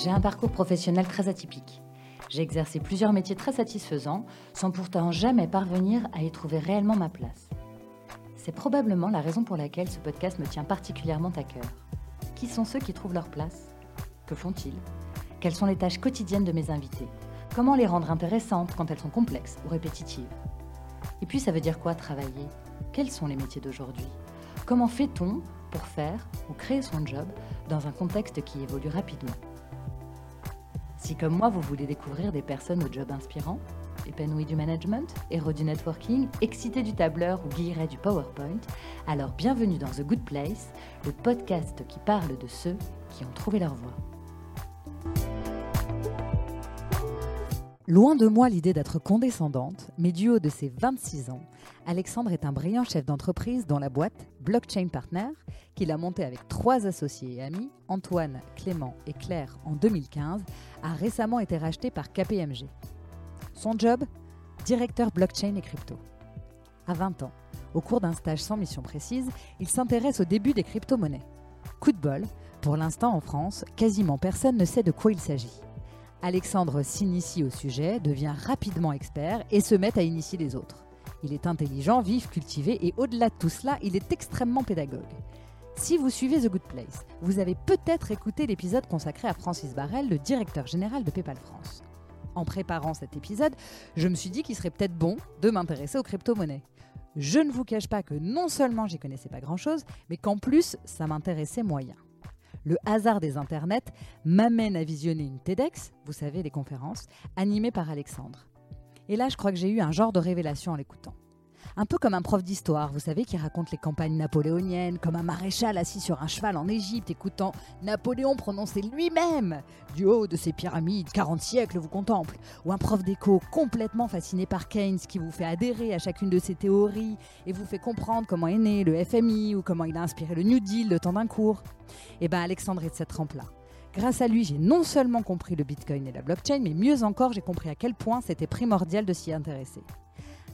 J'ai un parcours professionnel très atypique. J'ai exercé plusieurs métiers très satisfaisants sans pourtant jamais parvenir à y trouver réellement ma place. C'est probablement la raison pour laquelle ce podcast me tient particulièrement à cœur. Qui sont ceux qui trouvent leur place? Que font-ils? Quelles sont les tâches quotidiennes de mes invités? Comment les rendre intéressantes quand elles sont complexes ou répétitives? Et puis ça veut dire quoi travailler? Quels sont les métiers d'aujourd'hui? Comment fait-on pour faire ou créer son job dans un contexte qui évolue rapidement? Si comme moi vous voulez découvrir des personnes au job inspirant, épanouies du management, héros du networking, excités du tableur ou guillerets du PowerPoint, alors bienvenue dans The Good Place, le podcast qui parle de ceux qui ont trouvé leur voie. Loin de moi l'idée d'être condescendante, mais du haut de ses 26 ans, Alexandre est un brillant chef d'entreprise dont la boîte, Blockchain Partner, qu'il a montée avec trois associés et amis, Antoine, Clément et Claire en 2015, a récemment été rachetée par KPMG. Son job? Directeur blockchain et crypto. À 20 ans, au cours d'un stage sans mission précise, il s'intéresse au début des crypto-monnaies. Coup de bol, pour l'instant en France, quasiment personne ne sait de quoi il s'agit. Alexandre s'initie au sujet, devient rapidement expert et se met à initier les autres. Il est intelligent, vif, cultivé et au-delà de tout cela, il est extrêmement pédagogue. Si vous suivez The Good Place, vous avez peut-être écouté l'épisode consacré à Francis Barrel, le directeur général de PayPal France. En préparant cet épisode, je me suis dit qu'il serait peut-être bon de m'intéresser aux crypto-monnaies. Je ne vous cache pas que non seulement j'y connaissais pas grand-chose, mais qu'en plus, ça m'intéressait moyen le hasard des internets m'amène à visionner une TEDx, vous savez, les conférences, animée par Alexandre. Et là, je crois que j'ai eu un genre de révélation en l'écoutant. Un peu comme un prof d'histoire, vous savez, qui raconte les campagnes napoléoniennes, comme un maréchal assis sur un cheval en Égypte écoutant Napoléon prononcer lui-même du haut de ses pyramides, 40 siècles vous contemple. Ou un prof d'éco complètement fasciné par Keynes qui vous fait adhérer à chacune de ses théories et vous fait comprendre comment est né le FMI ou comment il a inspiré le New Deal le temps d'un cours. Et eh bien Alexandre est de cette trempe-là. Grâce à lui, j'ai non seulement compris le Bitcoin et la blockchain, mais mieux encore, j'ai compris à quel point c'était primordial de s'y intéresser.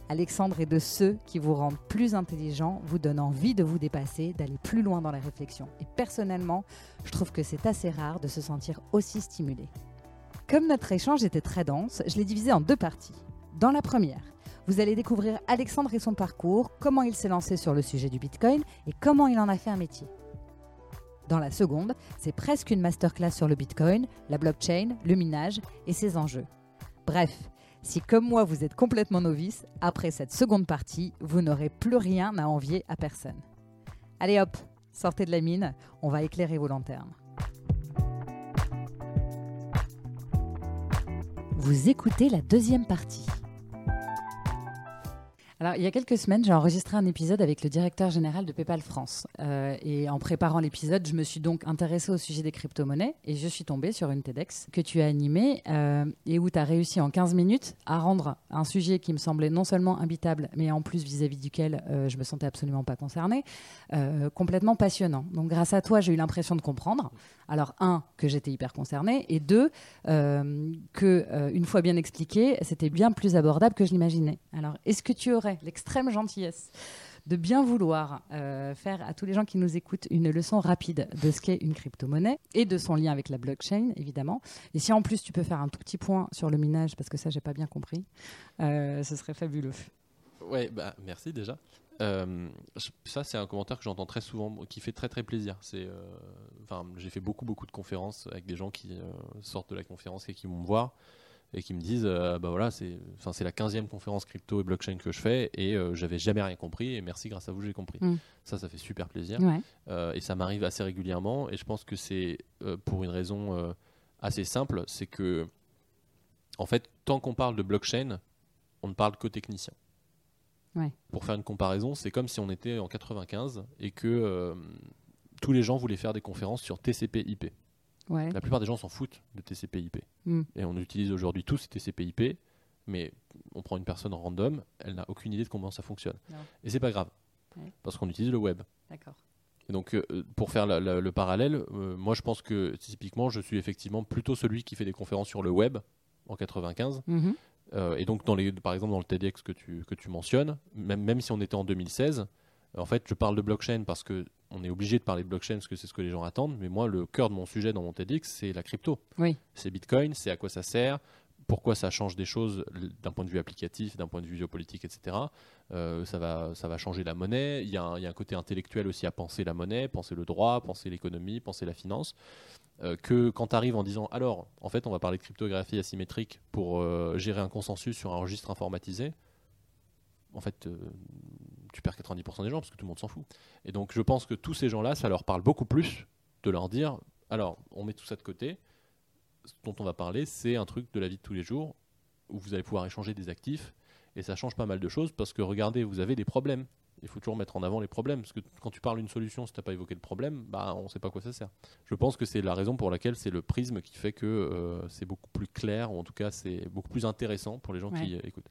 Alexandre est de ceux qui vous rendent plus intelligent, vous donnent envie de vous dépasser, d'aller plus loin dans la réflexion. Et personnellement, je trouve que c'est assez rare de se sentir aussi stimulé. Comme notre échange était très dense, je l'ai divisé en deux parties. Dans la première, vous allez découvrir Alexandre et son parcours, comment il s'est lancé sur le sujet du Bitcoin et comment il en a fait un métier. Dans la seconde, c'est presque une masterclass sur le Bitcoin, la blockchain, le minage et ses enjeux. Bref, si comme moi vous êtes complètement novice, après cette seconde partie, vous n'aurez plus rien à envier à personne. Allez hop, sortez de la mine, on va éclairer vos lanternes. Vous écoutez la deuxième partie. Alors, il y a quelques semaines, j'ai enregistré un épisode avec le directeur général de PayPal France. Euh, et en préparant l'épisode, je me suis donc intéressée au sujet des crypto-monnaies et je suis tombée sur une TEDx que tu as animée euh, et où tu as réussi en 15 minutes à rendre un sujet qui me semblait non seulement imbitable, mais en plus vis-à-vis duquel euh, je me sentais absolument pas concernée, complètement passionnant. Donc, grâce à toi, j'ai eu l'impression de comprendre. Alors, un, que j'étais hyper concernée et deux, que, une fois bien expliqué, c'était bien plus abordable que je l'imaginais. Alors, est-ce que tu aurais l'extrême gentillesse de bien vouloir euh, faire à tous les gens qui nous écoutent une leçon rapide de ce qu'est une crypto-monnaie et de son lien avec la blockchain, évidemment. Et si en plus tu peux faire un tout petit point sur le minage, parce que ça, j'ai pas bien compris, euh, ce serait fabuleux. Ouais, bah, merci déjà. Euh, ça, c'est un commentaire que j'entends très souvent, qui fait très très plaisir. C'est, enfin, j'ai fait beaucoup beaucoup de conférences avec des gens qui sortent de la conférence et qui vont me voir et qui me disent euh, bah voilà c'est enfin c'est la 15e conférence crypto et blockchain que je fais et euh, j'avais jamais rien compris et merci grâce à vous j'ai compris. Mm. ça ça fait super plaisir. Euh, et ça m'arrive assez régulièrement et je pense que c'est pour une raison assez simple c'est que en fait tant qu'on parle de blockchain on ne parle que technicien. Pour faire une comparaison c'est comme si on était en 95 et que tous les gens voulaient faire des conférences sur TCP/IP la plupart des gens s'en foutent de TCP/IP. Hmm. Et on utilise aujourd'hui tous TCP/IP, mais on prend une personne random, elle n'a aucune idée de comment ça fonctionne. Et c'est pas grave, parce qu'on utilise le web. D'accord. Et donc, euh, pour faire le parallèle, euh, moi je pense que typiquement, je suis effectivement plutôt celui qui fait des conférences sur le web en 95. Mhm. Euh, et donc, dans les, par exemple, dans le TEDx que tu, que tu mentionnes, même, même si on était en 2016, en fait, je parle de blockchain parce que on est obligé de parler de blockchain parce que c'est ce que les gens attendent. Mais moi, le cœur de mon sujet dans mon TEDx, c'est la crypto. Oui. C'est Bitcoin, c'est à quoi ça sert, pourquoi ça change des choses d'un point de vue applicatif, d'un point de vue géopolitique, etc. Euh, ça, va, ça va changer la monnaie. Il y, a un, il y, a un, côté intellectuel aussi à penser la monnaie, penser le droit, penser l'économie, penser la finance. Euh, que quand tu arrives en disant alors, en fait, on va parler de cryptographie asymétrique pour euh, gérer un consensus sur un registre informatisé, en fait, tu perds 90% des gens parce que tout le monde s'en fout. Et donc, je pense que tous ces gens-là, ça leur parle beaucoup plus de leur dire alors, on met tout ça de côté ce dont on va parler, c'est un truc de la vie de tous les jours où vous allez pouvoir échanger des actifs et ça change pas mal de choses parce que regardez, vous avez des problèmes. Il faut toujours mettre en avant les problèmes parce que quand tu parles d'une solution, si tu n'as pas évoqué le problème, bah, on ne sait pas à quoi ça sert. Je pense que c'est la raison pour laquelle c'est le prisme qui fait que euh, c'est beaucoup plus clair ou en tout cas c'est beaucoup plus intéressant pour les gens Ouais. qui euh, écoutent.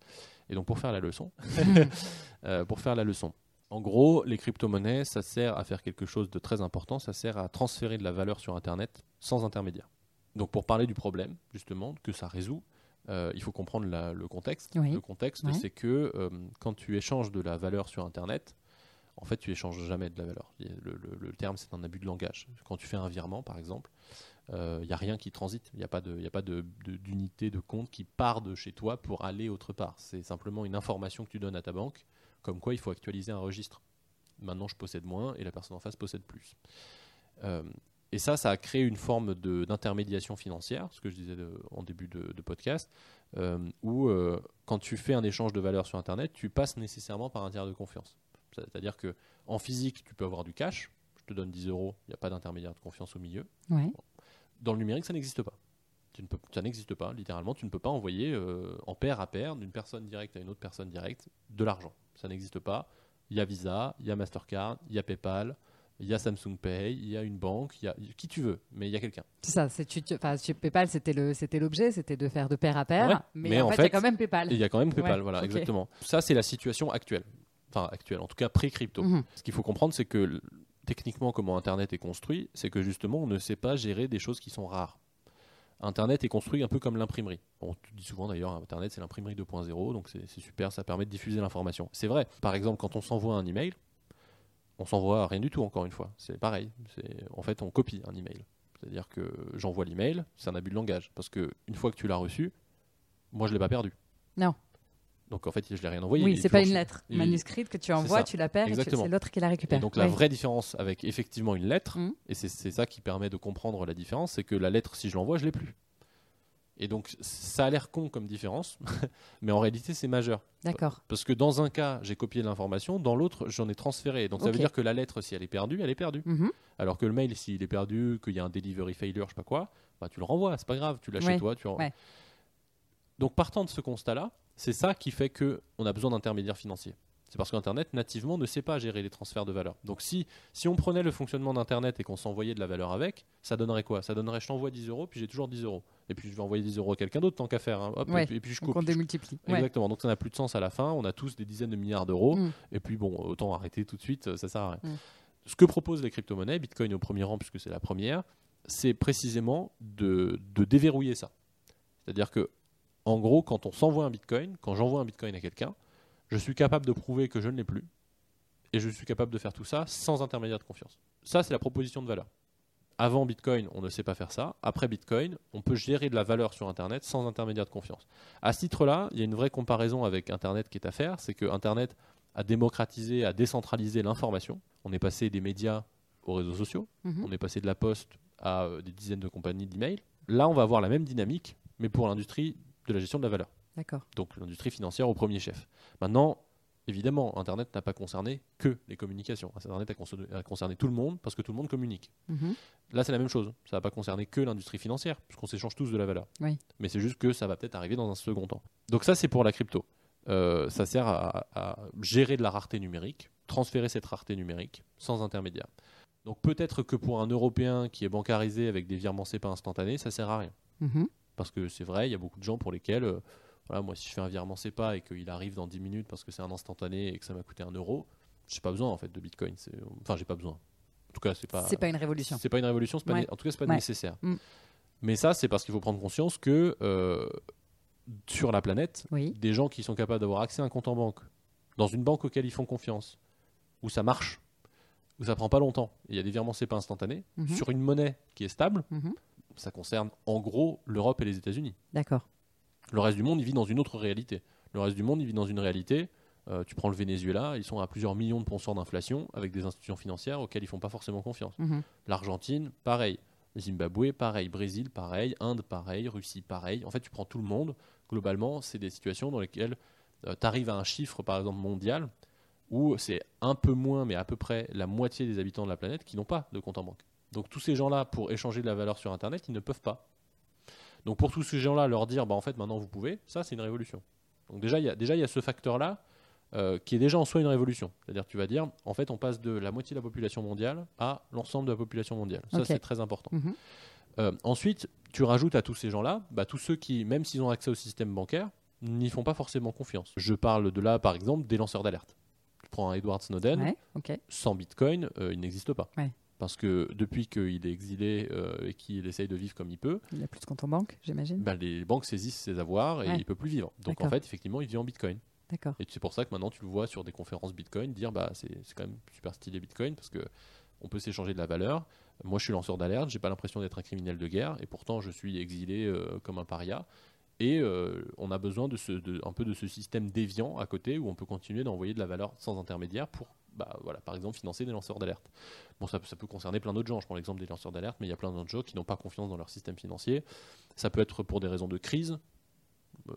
Et donc pour faire la leçon, euh, pour faire la leçon. En gros, les crypto-monnaies, ça sert à faire quelque chose de très important, ça sert à transférer de la valeur sur Internet sans intermédiaire. Donc pour parler du problème, justement, que ça résout, euh, il faut comprendre la- le contexte. Oui. Le contexte, Ouais. c'est que euh, quand tu échanges de la valeur sur Internet, en fait, tu échanges jamais de la valeur. Le, le- le terme, c'est un abus de langage. Quand tu fais un virement, par exemple, euh, il n'y a rien qui transite. Il n'y a pas pas de- de- d'unité de, compte qui part de chez toi pour aller autre part. C'est simplement une information que tu donnes à ta banque, comme quoi il faut actualiser un registre. Maintenant, je possède moins et la personne en face possède plus. Et ça, ça a créé une forme d'intermédiation financière, ce que je disais de- en début de, de podcast, euh, où euh, quand tu fais un échange de valeur sur Internet, tu passes nécessairement par un tiers de confiance. C'est-à-dire que en physique, tu peux avoir du cash. Je te donne 10 euros, il n'y a pas d'intermédiaire de confiance au milieu. Ouais. Dans le numérique, ça n'existe pas. Tu ne peux, ça n'existe pas, littéralement. Tu ne peux pas envoyer euh, en paire à paire d'une personne directe à une autre personne directe de l'argent. Ça n'existe pas. Il y a Visa, il y a Mastercard, il y a PayPal, il y a Samsung Pay, il y a une banque, il y a qui tu veux, mais il y a quelqu'un. C'est ça. C'est tu, tu- PayPal, c'était le, c'était l'objet, c'était de faire de pair à pair. Ouais, mais, mais en, en fait, il y a quand même PayPal. Il y a quand même PayPal, Ouais, voilà, exactement. Ça, c'est la situation actuelle. Enfin, actuelle, en tout cas pré-crypto. Mhm. Ce qu'il faut comprendre, c'est que techniquement, comment Internet est construit, c'est que justement, on ne sait pas gérer des choses qui sont rares. Internet est construit un peu comme l'imprimerie. On dit souvent d'ailleurs, Internet c'est l'imprimerie 2.0, donc c'est super, ça permet de diffuser l'information. C'est vrai. Par exemple, quand on s'envoie un email, on s'envoie rien du tout. Encore une fois, c'est pareil. C'est en fait on copie un email. C'est-à-dire que j'envoie l'email, c'est un abus de langage parce que une fois que tu l'as reçu, moi je l'ai pas perdu. Non. Donc en fait, je l'ai rien envoyé. oui, c'est pas une lettre il- manuscrite que tu envoies, tu la perds c'est l'autre qui la récupère. Et donc la Oui. vraie différence avec effectivement une lettre, Mhm. et c'est c'est ça qui permet de comprendre la différence, c'est que la lettre, si je l'envoie, je l'ai plus. Et donc ça a l'air con comme différence, mais en réalité c'est majeur. D'accord. Parce que dans un cas, j'ai copié l'information, dans l'autre, j'en ai transféré. Donc ça veut dire que la lettre, si elle est perdue, elle est perdue. Mhm. Alors que le mail, s'il est perdu, qu'il y a un delivery failure, je sais pas quoi, bah, tu le renvoies, c'est pas grave, tu l'as Ouais, chez toi. Tu ouais. Donc partant de ce constat-là, c'est ça qui fait que on a besoin d'intermédiaires financiers. C'est parce qu'Internet, nativement, ne sait pas gérer les transferts de valeur. Donc si, si on prenait le fonctionnement d'Internet et qu'on s'envoyait de la valeur avec, ça donnerait quoi? Ça donnerait je t'envoie 10 euros, puis j'ai toujours 10 euros. Et puis je vais envoyer 10 euros à quelqu'un d'autre tant qu'à faire. hein. Hop, Ouais. et, puis, et puis je Donc coupe. on démultiplie. Ouais. Exactement, donc ça n'a plus de sens à la fin, on a tous des dizaines de milliards d'euros, Mm. et puis bon, autant arrêter tout de suite, ça sert à rien. Mm. Ce que proposent les crypto-monnaies, Bitcoin au premier rang puisque c'est la première, c'est précisément de, de déverrouiller ça. C'est-à-dire que, en gros, quand on s'envoie un Bitcoin, quand j'envoie un Bitcoin à quelqu'un, je suis capable de prouver que je ne l'ai plus, et je suis capable de faire tout ça sans intermédiaire de confiance. Ça, c'est la proposition de valeur. Avant Bitcoin, on ne sait pas faire ça. Après Bitcoin, on peut gérer de la valeur sur Internet sans intermédiaire de confiance. À ce titre-là, il y a une vraie comparaison avec Internet qui est à faire, c'est que Internet a démocratisé, a décentralisé l'information. On est passé des médias aux réseaux sociaux, Mhm. on est passé de la poste à euh, des dizaines de compagnies d'email. Là, on va avoir la même dynamique, mais pour l'industrie de la gestion de la valeur. D'accord. Donc l'industrie financière au premier chef. Maintenant, évidemment, Internet n'a pas concerné que les communications. Internet a concerné, a concerné tout le monde parce que tout le monde communique. Mhm. Là, c'est la même chose. Ça va pas concerner que l'industrie financière, puisqu'on s'échange tous de la valeur. Oui. Mais c'est juste que ça va peut-être arriver dans un second temps. Donc ça, c'est pour la crypto. Euh, ça sert à, à gérer de la rareté numérique, transférer cette rareté numérique sans intermédiaire. Donc peut-être que pour un Européen qui est bancarisé avec des virements SEPA instantanés, ça sert à rien. Mhm. Parce que c'est vrai, il y a beaucoup de gens pour lesquels, euh, voilà, moi, si je fais un virement SEPA et qu'il arrive dans 10 minutes parce que c'est un instantané et que ça m'a coûté un euro, j'ai pas besoin en fait de Bitcoin. Enfin, j'ai pas besoin. En tout cas, c'est pas. C'est pas une révolution. C'est pas une révolution, c'est pas Ouais. né- en tout cas, c'est pas Ouais. nécessaire. Mm. Mais ça, c'est parce qu'il faut prendre conscience que euh, sur la planète, Oui. des gens qui sont capables d'avoir accès à un compte en banque, dans une banque auquel ils font confiance, où ça marche, où ça prend pas longtemps, il y a des virements SEPA instantanés, Mhm. sur une monnaie qui est stable, Mhm. ça concerne en gros l'Europe et les États-Unis. D'accord. Le reste du monde, il vit dans une autre réalité. Le reste du monde, il vit dans une réalité. euh, tu prends le Venezuela, ils sont à plusieurs millions de ponceurs d'inflation avec des institutions financières auxquelles ils font pas forcément confiance. Mhm. L'Argentine, pareil. Zimbabwe, pareil. Brésil, pareil. Inde, pareil. Russie, pareil. En fait, tu prends tout le monde. Globalement, c'est des situations dans lesquelles tu arrives à un chiffre, par exemple, mondial, où c'est un peu moins, mais à peu près la moitié des habitants de la planète qui n'ont pas de compte en banque. Donc tous ces gens-là, pour échanger de la valeur sur Internet, ils ne peuvent pas. Donc pour tous ces gens-là, leur dire, bah, en fait, maintenant vous pouvez, ça, c'est une révolution. Donc déjà, il y a, déjà, il y a ce facteur-là euh, qui est déjà en soi une révolution. C'est-à-dire, tu vas dire, en fait, on passe de la moitié de la population mondiale à l'ensemble de la population mondiale. Ça, c'est très important. Mhm. Euh, ensuite, tu rajoutes à tous ces gens-là, bah, tous ceux qui, même s'ils ont accès au système bancaire, n'y font pas forcément confiance. Je parle de là, par exemple, des lanceurs d'alerte. Tu prends un Edward Snowden, Ouais, sans Bitcoin, euh, il n'existe pas. Ouais. Parce que depuis qu'il est exilé euh, et qu'il essaye de vivre comme il peut, Il a plus de compte en banque, j'imagine. bah, les banques saisissent ses avoirs et Ouais. il ne peut plus vivre. Donc en fait, effectivement, il vit en Bitcoin. D'accord. Et c'est pour ça que maintenant tu le vois sur des conférences Bitcoin dire bah c'est c'est quand même super stylé Bitcoin parce que on peut s'échanger de la valeur. Moi je suis lanceur d'alerte, j'ai pas l'impression d'être un criminel de guerre et pourtant je suis exilé euh, comme un paria. Et euh, on a besoin de, ce, de- un peu de ce système déviant à côté où on peut continuer d'envoyer de la valeur sans intermédiaire pour, bah, voilà, par exemple, financer des lanceurs d'alerte. Bon, ça, peut- ça peut concerner plein d'autres gens. Je prends l'exemple des lanceurs d'alerte, mais il y a plein d'autres gens qui n'ont pas confiance dans leur système financier. Ça peut être pour des raisons de crise. Euh,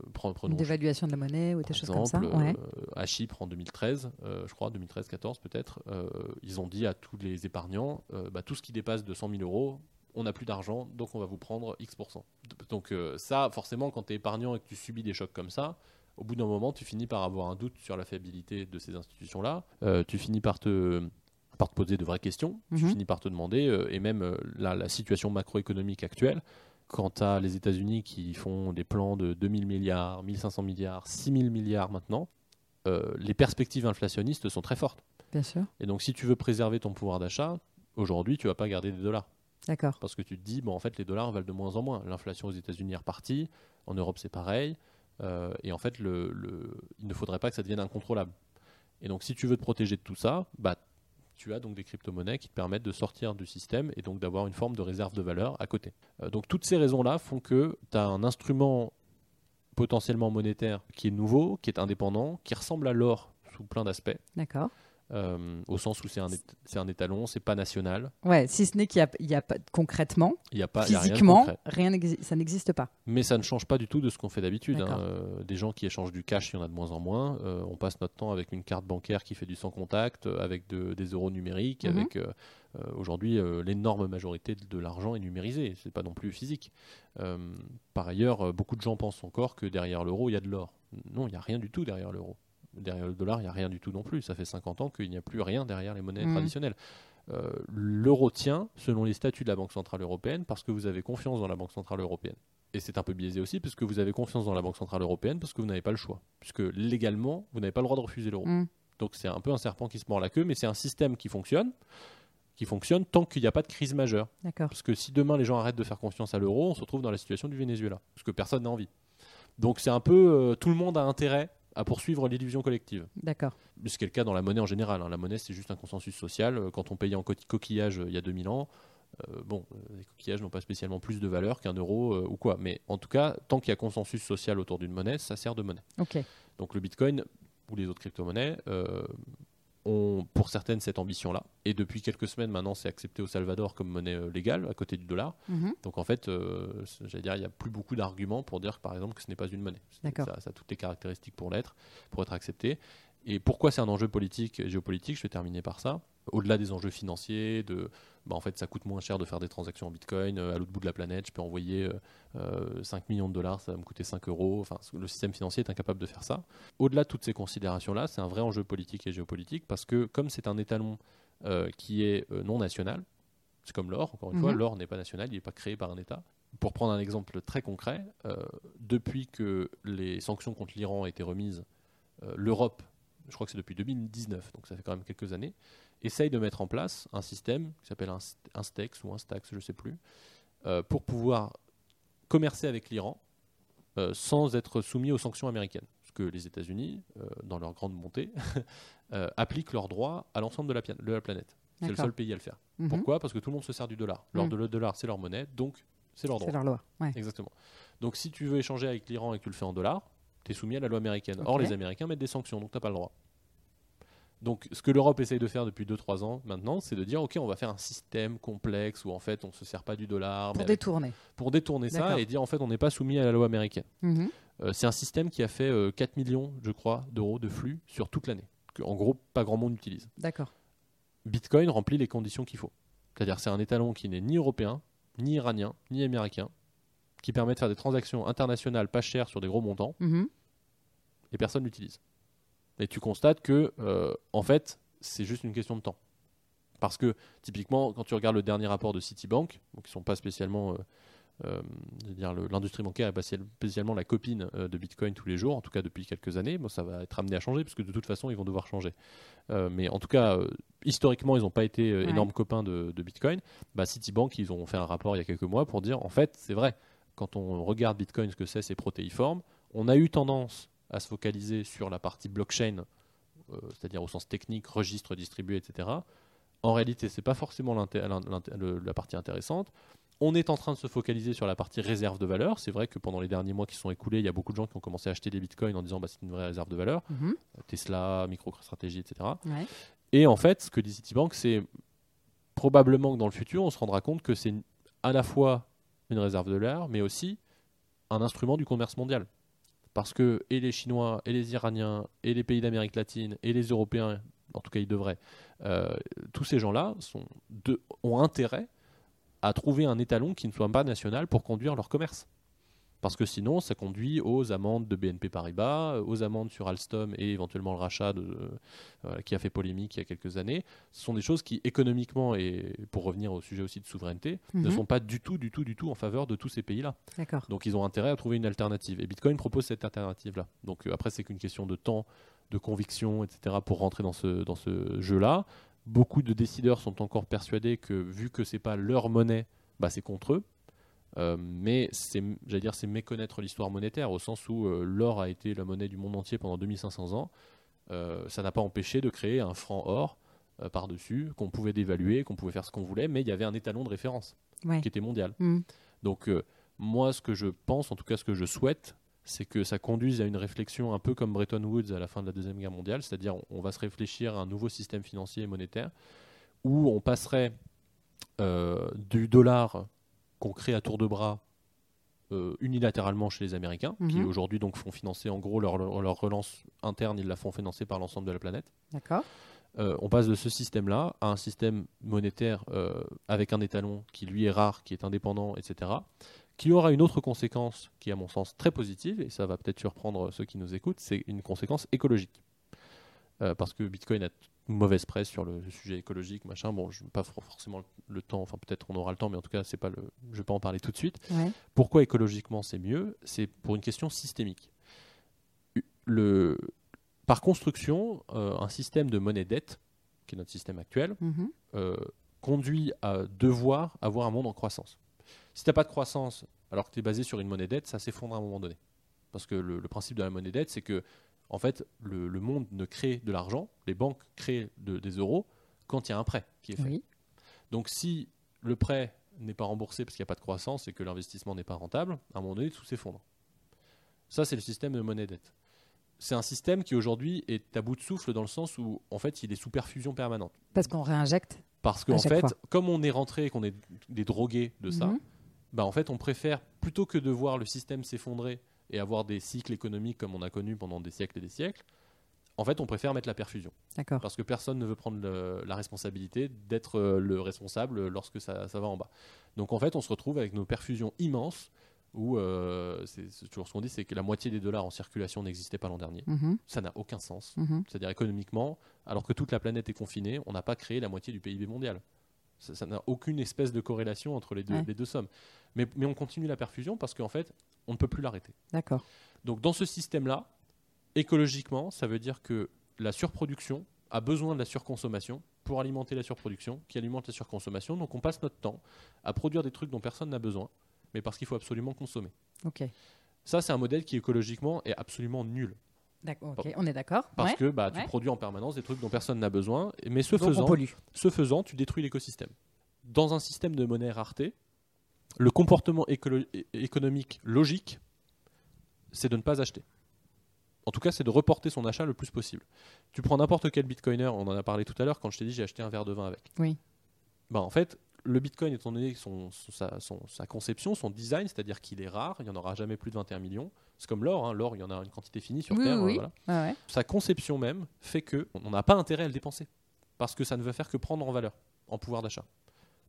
dévaluation de la monnaie ou des choses comme ça. Ouais. euh, à Chypre en 2013, euh, je crois, 2013-14 peut-être, euh, ils ont dit à tous les épargnants, bah, tout ce qui dépasse de 100 000 euros, on n'a plus d'argent, donc on va vous prendre X%. Donc ça, forcément, quand tu es épargnant et que tu subis des chocs comme ça, au bout d'un moment, tu finis par avoir un doute sur la fiabilité de ces institutions-là. Euh, tu finis par te, par te poser de vraies questions. Tu Mhm. finis par te demander, euh, et même euh, la, la situation macroéconomique actuelle, quand tu as les États-Unis qui font des plans de 2000 milliards, 1500 milliards, 6000 milliards maintenant, les perspectives inflationnistes sont très fortes. Bien sûr. Et donc, si tu veux préserver ton pouvoir d'achat, aujourd'hui, tu vas pas garder des dollars. D'accord. Parce que tu te dis, bon, en fait, les dollars valent de moins en moins. L'inflation aux États-Unis est repartie. En Europe, c'est pareil. Euh, et en fait, il ne faudrait pas que ça devienne incontrôlable. Et donc, si tu veux te protéger de tout ça, bah, tu as donc des crypto-monnaies qui te permettent de sortir du système et donc d'avoir une forme de réserve de valeur à côté. Euh, donc, toutes ces raisons-là font que tu as un instrument potentiellement monétaire qui est nouveau, qui est indépendant, qui ressemble à l'or sous plein d'aspects, D'accord. Euh, au sens où c'est un, c'est un étalon, c'est pas national, Ouais, si ce n'est qu'il y a, pas concrètement, il y a pas il y a rien de physiquement, rien, ça n'existe pas. Mais ça ne change pas du tout de ce qu'on fait d'habitude. hein. Euh, des gens qui échangent du cash, il y en a de moins en moins. Euh, on passe notre temps avec une carte bancaire qui fait du sans contact, avec de- des euros numériques. Mhm. Avec aujourd'hui l'énorme majorité de, de l'argent est numérisé. C'est pas non plus physique. Par ailleurs, beaucoup de gens pensent encore que derrière l'euro il y a de l'or. Non, il n'y a rien du tout derrière l'euro. Derrière le dollar, il n'y a rien du tout non plus. Ça fait 50 ans qu'il n'y a plus rien derrière les monnaies Mhm. traditionnelles. Euh, l'euro tient selon les statuts de la Banque Centrale Européenne parce que vous avez confiance dans la Banque Centrale Européenne. Et c'est un peu biaisé aussi parce que vous avez confiance dans la Banque Centrale Européenne parce que vous n'avez pas le choix. Puisque légalement, vous n'avez pas le droit de refuser l'euro. Mm. Donc c'est un peu un serpent qui se mord la queue, mais c'est un système qui fonctionne, qui fonctionne tant qu'il n'y a pas de crise majeure. Parce que si demain les gens arrêtent de faire confiance à l'euro, on se retrouve dans la situation du Venezuela. Parce que personne n'a envie. Donc c'est un peu euh, tout le monde a intérêt à poursuivre l'illusion collective. D'accord. Ce qui est le cas dans la monnaie en général. hein. La monnaie, c'est juste un consensus social. Euh, Quand on payait en co- coquillage euh, il y a 2000 ans, euh, bon, les coquillages n'ont pas spécialement plus de valeur qu'un euro euh, ou quoi. Mais en tout cas, tant qu'il y a consensus social autour d'une monnaie, ça sert de monnaie. Ok. Donc le Bitcoin ou les autres crypto-monnaies euh, ont pour certaines cette ambition-là. Et depuis quelques semaines maintenant, c'est accepté au Salvador comme monnaie euh, légale à côté du dollar. Mhm. Donc en fait, euh, j'allais dire, il n'y a plus beaucoup d'arguments pour dire par exemple que ce n'est pas une monnaie. Ça, ça a toutes les caractéristiques pour l'être, pour être accepté. Et pourquoi c'est un enjeu politique et géopolitique Je vais terminer par ça. Au-delà des enjeux financiers, de, bah, en fait, ça coûte moins cher de faire des transactions en Bitcoin. Euh, à l'autre bout de la planète, je peux envoyer euh, euh, 5 millions de dollars, ça va me coûter 5 euros. Enfin, le système financier est incapable de faire ça. Au-delà de toutes ces considérations-là, c'est un vrai enjeu politique et géopolitique parce que comme c'est un étalon euh, qui est euh, non national, c'est comme l'or, encore une fois, Mhm. l'or n'est pas national, il n'est pas créé par un État. Pour prendre un exemple très concret, euh, depuis que les sanctions contre l'Iran ont été remises, euh, l'Europe, je crois que c'est depuis 2019, donc ça fait quand même quelques années, essaye de mettre en place un système qui s'appelle un Instex ou Instax, je ne sais plus, euh, pour pouvoir commercer avec l'Iran euh, sans être soumis aux sanctions américaines. Parce que les États-Unis, euh, dans leur grande montée, appliquent leurs droits à l'ensemble de la, pia- de la planète. C'est le seul pays à le faire. Mhm. Pourquoi? Parce que tout le monde se sert du dollar. L'or Mm. de le dollar, c'est leur monnaie, donc c'est leur droit. C'est leur loi. Ouais. Exactement. Donc si tu veux échanger avec l'Iran et que tu le fais en dollars, tu es soumis à la loi américaine. Or, les Américains mettent des sanctions, donc tu n'as pas le droit. Donc ce que l'Europe essaye de faire depuis 2-3 ans maintenant, c'est de dire, OK, on va faire un système complexe où en fait on ne se sert pas du dollar, Pour mais avec- détourner. pour détourner ça et dire en fait on n'est pas soumis à la loi américaine. Mhm. Euh, c'est un système qui a fait euh, 4 millions, je crois, d'euros de flux sur toute l'année. Que, en gros, pas grand monde utilise. D'accord. Bitcoin remplit les conditions qu'il faut. C'est-à-dire c'est un étalon qui n'est ni européen, ni iranien, ni américain, qui permet de faire des transactions internationales pas chères sur des gros montants, Mhm. et personne l'utilise. Et tu constates que, euh, en fait, c'est juste une question de temps. Parce que, typiquement, quand tu regardes le dernier rapport de Citibank, donc qui ne sont pas spécialement. euh, euh, dire, l'industrie bancaire est pas spécialement la copine euh, de Bitcoin tous les jours, en tout cas depuis quelques années. Bon, ça va être amené à changer, parce que de toute façon, ils vont devoir changer. Euh, mais en tout cas, historiquement, ils n'ont pas été Ouais. énormes copains de, de Bitcoin. Bah, Citibank, ils ont fait un rapport il y a quelques mois pour dire, en fait, c'est vrai, quand on regarde Bitcoin, ce que c'est, c'est protéiforme. On a eu tendance à se focaliser sur la partie blockchain, euh, c'est-à-dire au sens technique, registre distribué, etc. En réalité, c'est pas forcément le- la partie intéressante. On est en train de se focaliser sur la partie réserve de valeur. C'est vrai que pendant les derniers mois qui sont écoulés, il y a beaucoup de gens qui ont commencé à acheter des bitcoins en disant bah, c'est une vraie réserve de valeur. Mhm. Tesla, MicroStrategy, etc. Ouais. Et en fait, ce que dit Citibank, c'est probablement que dans le futur, on se rendra compte que c'est à la fois une réserve de l'art, mais aussi un instrument du commerce mondial. Parce que et les Chinois, et les Iraniens, et les pays d'Amérique latine, et les Européens, en tout cas ils devraient, euh, tous ces gens-là ont intérêt à trouver un étalon qui ne soit pas national pour conduire leur commerce. Parce que sinon, ça conduit aux amendes de BNP Paribas, aux amendes sur Alstom et éventuellement le rachat de, euh, qui a fait polémique il y a quelques années. Ce sont des choses qui, économiquement, et pour revenir au sujet aussi de souveraineté, ne Mhm. sont pas du tout, du tout, du tout en faveur de tous ces pays-là. Donc ils ont intérêt à trouver une alternative. Et Bitcoin propose cette alternative-là. Donc euh, après, c'est qu'une question de temps, de conviction, etc. pour rentrer dans ce, dans ce jeu-là. Beaucoup de décideurs sont encore persuadés que vu que c'est pas leur monnaie, bah, c'est contre eux. Euh, mais c'est, j'allais dire, c'est méconnaître l'histoire monétaire au sens où euh, l'or a été la monnaie du monde entier pendant 2500 ans. Euh, ça n'a pas empêché de créer un franc or par-dessus qu'on pouvait dévaluer, qu'on pouvait faire ce qu'on voulait, mais il y avait un étalon de référence Ouais. qui était mondial. Mhm. Donc moi, ce que je pense, en tout cas ce que je souhaite, c'est que ça conduise à une réflexion un peu comme Bretton Woods à la fin de la Deuxième Guerre mondiale, c'est-à-dire on- on va se réfléchir à un nouveau système financier et monétaire où on passerait du dollar qu'on crée à tour de bras euh, unilatéralement chez les Américains, qui Mhm. aujourd'hui donc font financer en gros leur, relance interne, ils la font financer par l'ensemble de la planète. D'accord. Euh, on passe de ce système-là à un système monétaire euh, avec un étalon qui lui est rare, qui est indépendant, etc., qui aura une autre conséquence qui est à mon sens très positive, et ça va peut-être surprendre ceux qui nous écoutent, c'est une conséquence écologique. Parce que Bitcoin a une mauvaise presse sur le sujet écologique, machin. Bon, je n'ai pas for- forcément le temps, enfin peut-être on aura le temps, mais en tout cas, c'est pas le, je ne vais pas en parler tout de suite. Ouais. Pourquoi écologiquement c'est mieux? C'est pour une question systémique. Le, par construction, euh, un système de monnaie-dette, qui est notre système actuel, Mhm. euh, conduit à devoir avoir un monde en croissance. Si tu n'as pas de croissance alors que tu es basé sur une monnaie-dette, ça s'effondre à un moment donné. Parce que le, le principe de la monnaie-dette, c'est que en fait, le, le monde ne crée de l'argent, les banques créent de- des euros quand il y a un prêt qui est fait. Oui. Donc si le prêt n'est pas remboursé parce qu'il n'y a pas de croissance et que l'investissement n'est pas rentable, à un moment donné, tout s'effondre. Ça, c'est le système de monnaie-dette. C'est un système qui aujourd'hui est à bout de souffle dans le sens où, en fait, il est sous perfusion permanente. Parce qu'on réinjecte. Parce qu'en fait, fois. comme on est rentré et qu'on est des drogués de ça, Mhm. bah en fait, on préfère, plutôt que de voir le système s'effondrer et avoir des cycles économiques comme on a connu pendant des siècles et des siècles, en fait, on préfère mettre la perfusion. D'accord. Parce que personne ne veut prendre le- la responsabilité d'être euh, le responsable lorsque ça, ça va en bas. Donc en fait, on se retrouve avec nos perfusions immenses où, euh, c'est toujours ce qu'on dit, c'est que la moitié des dollars en circulation n'existait pas l'an dernier. Mhm. Ça n'a aucun sens. Mhm. C'est-à-dire économiquement, alors que toute la planète est confinée, on n'a pas créé la moitié du PIB mondial. Ça ça n'a aucune espèce de corrélation entre les deux, Ouais. les deux sommes. Mais, mais on continue la perfusion parce qu'en fait, on ne peut plus l'arrêter. D'accord. Donc dans ce système-là, écologiquement, ça veut dire que la surproduction a besoin de la surconsommation pour alimenter la surproduction, qui alimente la surconsommation. Donc on passe notre temps à produire des trucs dont personne n'a besoin, mais parce qu'il faut absolument consommer. Ok. Ça, c'est un modèle qui écologiquement est absolument nul. D'accord, on est d'accord. Parce Ouais. que bah, tu Ouais. produis en permanence des trucs dont personne n'a besoin. Mais ce Donc faisant, ce faisant, tu détruis l'écosystème. Dans un système de monnaie rareté, le comportement économique logique, c'est de ne pas acheter. En tout cas, c'est de reporter son achat le plus possible. Tu prends n'importe quel bitcoiner, on en a parlé tout à l'heure quand je t'ai dit j'ai acheté un verre de vin avec. Oui. Bah, en fait, le bitcoin, étant donné son, son- sa, son- sa conception, son design, c'est-à-dire qu'il est rare, il n'y en aura jamais plus de 21 millions. C'est comme l'or, hein, l'or, il y en a une quantité finie sur Oui, Terre. oui, euh, voilà ouais. sa conception même fait que on n'a pas intérêt à le dépenser parce que ça ne veut faire que prendre en valeur, en pouvoir d'achat.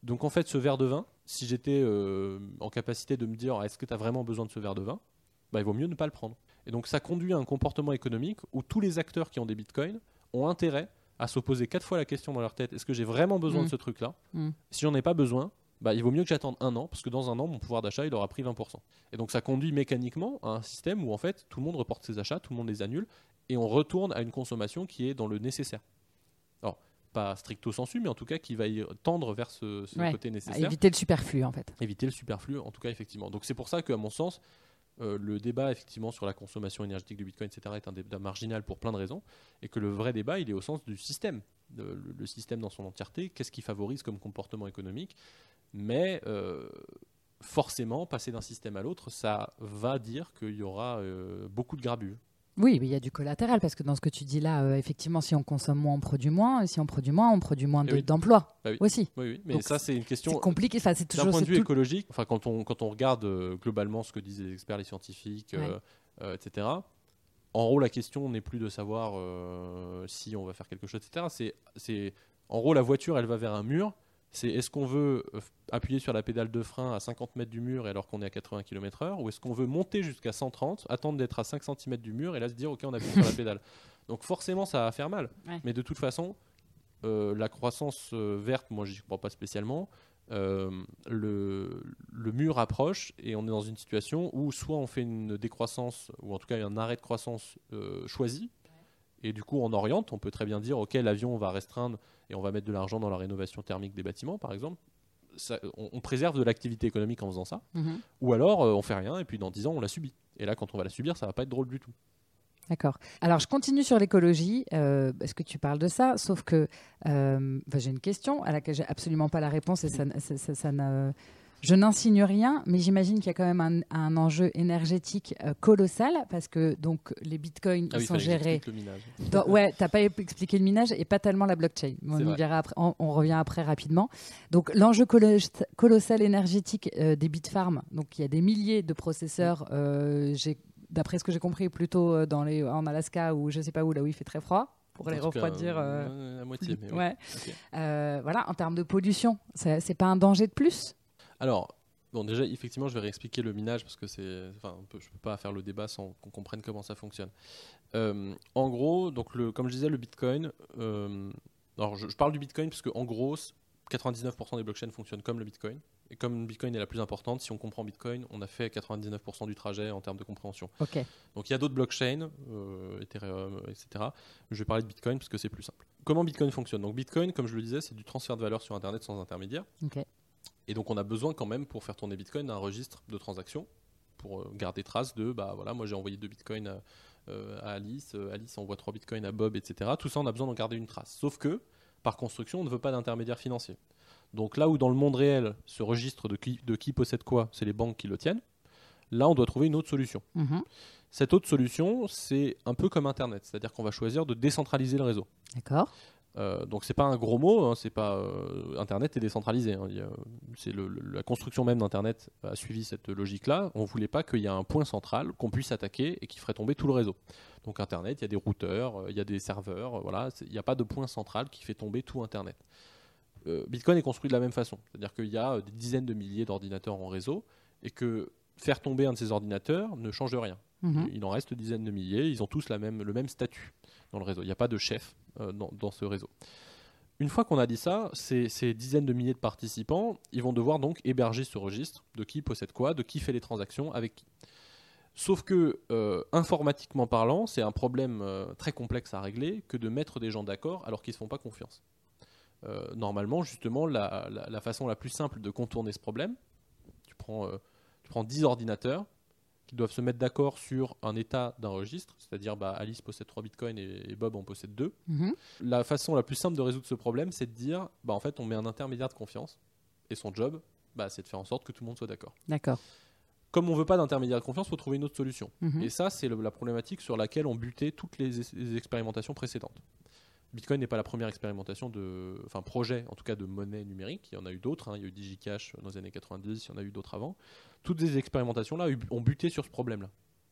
Donc en fait, ce verre de vin, si j'étais euh, en capacité de me dire est-ce que tu as vraiment besoin de ce verre de vin, bah, il vaut mieux ne pas le prendre. Et donc ça conduit à un comportement économique où tous les acteurs qui ont des bitcoins ont intérêt à se poser quatre fois la question dans leur tête est-ce que j'ai vraiment besoin Mm. de ce truc-là? Mm. Si j'en ai pas besoin, bah, il vaut mieux que j'attende un an parce que dans un an, mon pouvoir d'achat il aura pris 20%. Et donc ça conduit mécaniquement à un système où en fait tout le monde reporte ses achats, tout le monde les annule et on retourne à une consommation qui est dans le nécessaire. Alors, pas stricto sensu, mais en tout cas qui va y tendre vers ce, ce Ouais. côté nécessaire, éviter le superflu en fait. éviter le superflu, en tout cas effectivement. Donc c'est pour ça qu'à mon sens, euh, le débat effectivement sur la consommation énergétique du Bitcoin, etc., est un débat marginal pour plein de raisons, et que le vrai débat, il est au sens du système, Le- le, le système dans son entièreté, qu'est-ce qui favorise comme comportement économique, mais euh, forcément, passer d'un système à l'autre, ça va dire qu'il y aura euh, beaucoup de grabules. Oui, mais il y a du collatéral parce que dans ce que tu dis là, euh, effectivement, si on consomme moins, on produit moins. Et si on produit moins, on produit moins Eh oui. d'emplois Bah oui. aussi. Oui, oui, mais Donc, ça c'est une C'est question compliqué. Enfin, c'est D'un toujours point de c'est vue tout- écologique, enfin, quand, on, quand on regarde euh, globalement ce que disent les experts, les scientifiques, euh, Ouais. etc., en gros, la question n'est plus de savoir si on va faire quelque chose, etc. C'est, c'est, en gros, la voiture, elle va vers un mur. C'est est-ce qu'on veut euh, appuyer sur la pédale de frein à 50 mètres du mur alors qu'on est à 80 km/h ou est-ce qu'on veut monter jusqu'à 130, attendre d'être à 5 cm du mur et là se dire ok on appuie sur la pédale. Donc forcément ça va faire mal. Ouais. Mais de toute façon, euh, la croissance euh, verte, moi j'y crois pas spécialement. Euh, le, le mur approche et on est dans une situation où soit on fait une décroissance ou en tout cas un arrêt de croissance choisi et du coup on oriente, on peut très bien dire ok l'avion on va restreindre et on va mettre de l'argent dans la rénovation thermique des bâtiments par exemple. Ça- on, on préserve de l'activité économique en faisant ça Mhm. ou alors euh, on fait rien et puis dans 10 ans on la subit. Et là quand on va la subir ça va pas être drôle du tout. D'accord. Alors, je continue sur l'écologie, euh, parce que tu parles de ça, sauf que euh, j'ai une question à laquelle j'ai absolument pas la réponse et ça, ça- ça- ça ne- je n'insigne rien, mais j'imagine qu'il y a quand même un, un enjeu énergétique euh, colossal parce que donc les bitcoins Ah oui, sont gérés. le minage. Dans- ouais, t'as pas expliqué le minage et pas tellement la blockchain. On, C'est y vrai. verra après, on, on revient après rapidement. Donc l'enjeu colo- colossal énergétique euh, des bitfarms. Donc il y a des milliers de processeurs. euh, D'après ce que j'ai compris, plutôt euh, dans les, en Alaska ou je sais pas où, là où il fait très froid, pour les cas, refroidir. euh, euh, à moitié. mais ouais. Euh, voilà, en termes de pollution, c'est pas un danger de plus? Alors, bon, déjà, effectivement, je vais réexpliquer le minage parce que c'est. Enfin, peut- je ne peux pas faire le débat sans qu'on comprenne comment ça fonctionne. Euh, en gros, donc le, comme je disais, le bitcoin. euh, alors, je, je parle du bitcoin parce que, en gros, 99% des blockchains fonctionnent comme le bitcoin. Et comme le bitcoin est la plus importante, si on comprend bitcoin, on a fait 99% du trajet en termes de compréhension. Ok. Donc il y a d'autres blockchains, euh, Ethereum, etc. Je vais parler de Bitcoin parce que c'est plus simple. Comment Bitcoin fonctionne? Donc Bitcoin, comme je le disais, c'est du transfert de valeur sur Internet sans intermédiaire. Ok. Et donc on a besoin quand même pour faire tourner Bitcoin d'un registre de transactions pour euh, garder trace de bah voilà moi j'ai envoyé deux Bitcoins à, euh, à Alice, euh, Alice envoie trois Bitcoins à Bob, etc. Tout ça on a besoin d'en garder une trace. Sauf que par construction on ne veut pas d'intermédiaire financier. Donc là où dans le monde réel ce registre de qui, de qui possède quoi, c'est les banques qui le tiennent. Là on doit trouver une autre solution. Mhm. Cette autre solution, c'est un peu comme Internet, c'est-à-dire qu'on va choisir de décentraliser le réseau. D'accord. Euh, donc c'est pas un gros mot, hein, c'est pas euh, Internet est décentralisé. hein, c'est la construction même d'Internet a suivi cette logique-là. On voulait pas qu'il y ait un point central qu'on puisse attaquer et qui ferait tomber tout le réseau. Donc Internet, il y a des routeurs, euh, il y a des serveurs, voilà, il n'y a pas de point central qui fait tomber tout Internet. Euh, Bitcoin est construit de la même façon, c'est-à-dire qu'il y a des dizaines de milliers d'ordinateurs en réseau et que faire tomber un de ces ordinateurs ne change rien. Mhm. Il en reste dizaines de milliers, ils ont tous la même, le même statut le réseau. Il n'y a pas de chef euh, dans, ce réseau. Une fois qu'on a dit ça, ces, dizaines de milliers de participants, ils vont devoir donc héberger ce registre de qui possède quoi, de qui fait les transactions, avec qui. Sauf que, euh, informatiquement parlant, c'est un problème euh, très complexe à régler que de mettre des gens d'accord alors qu'ils ne se font pas confiance. Normalement, justement, la, façon la plus simple de contourner ce problème, tu prends, tu prends 10 ordinateurs, qui doivent se mettre d'accord sur un état d'un registre, c'est-à-dire bah, Alice possède 3 bitcoins et, et Bob en possède 2. Mhm. La façon la plus simple de résoudre ce problème, c'est de dire bah, en fait, on met un intermédiaire de confiance et son job, bah, c'est de faire en sorte que tout le monde soit d'accord. D'accord. Comme on veut pas d'intermédiaire de confiance, il faut trouver une autre solution. Mhm. Et ça, c'est la problématique sur laquelle ont buté toutes les, les expérimentations précédentes. Bitcoin n'est pas la première expérimentation de, enfin projet en tout cas de monnaie numérique. Il y en a eu d'autres. hein. Il y a eu DigiCash dans les années 90. Il y en a eu d'autres avant. Toutes ces expérimentations là ont buté sur ce problème-là.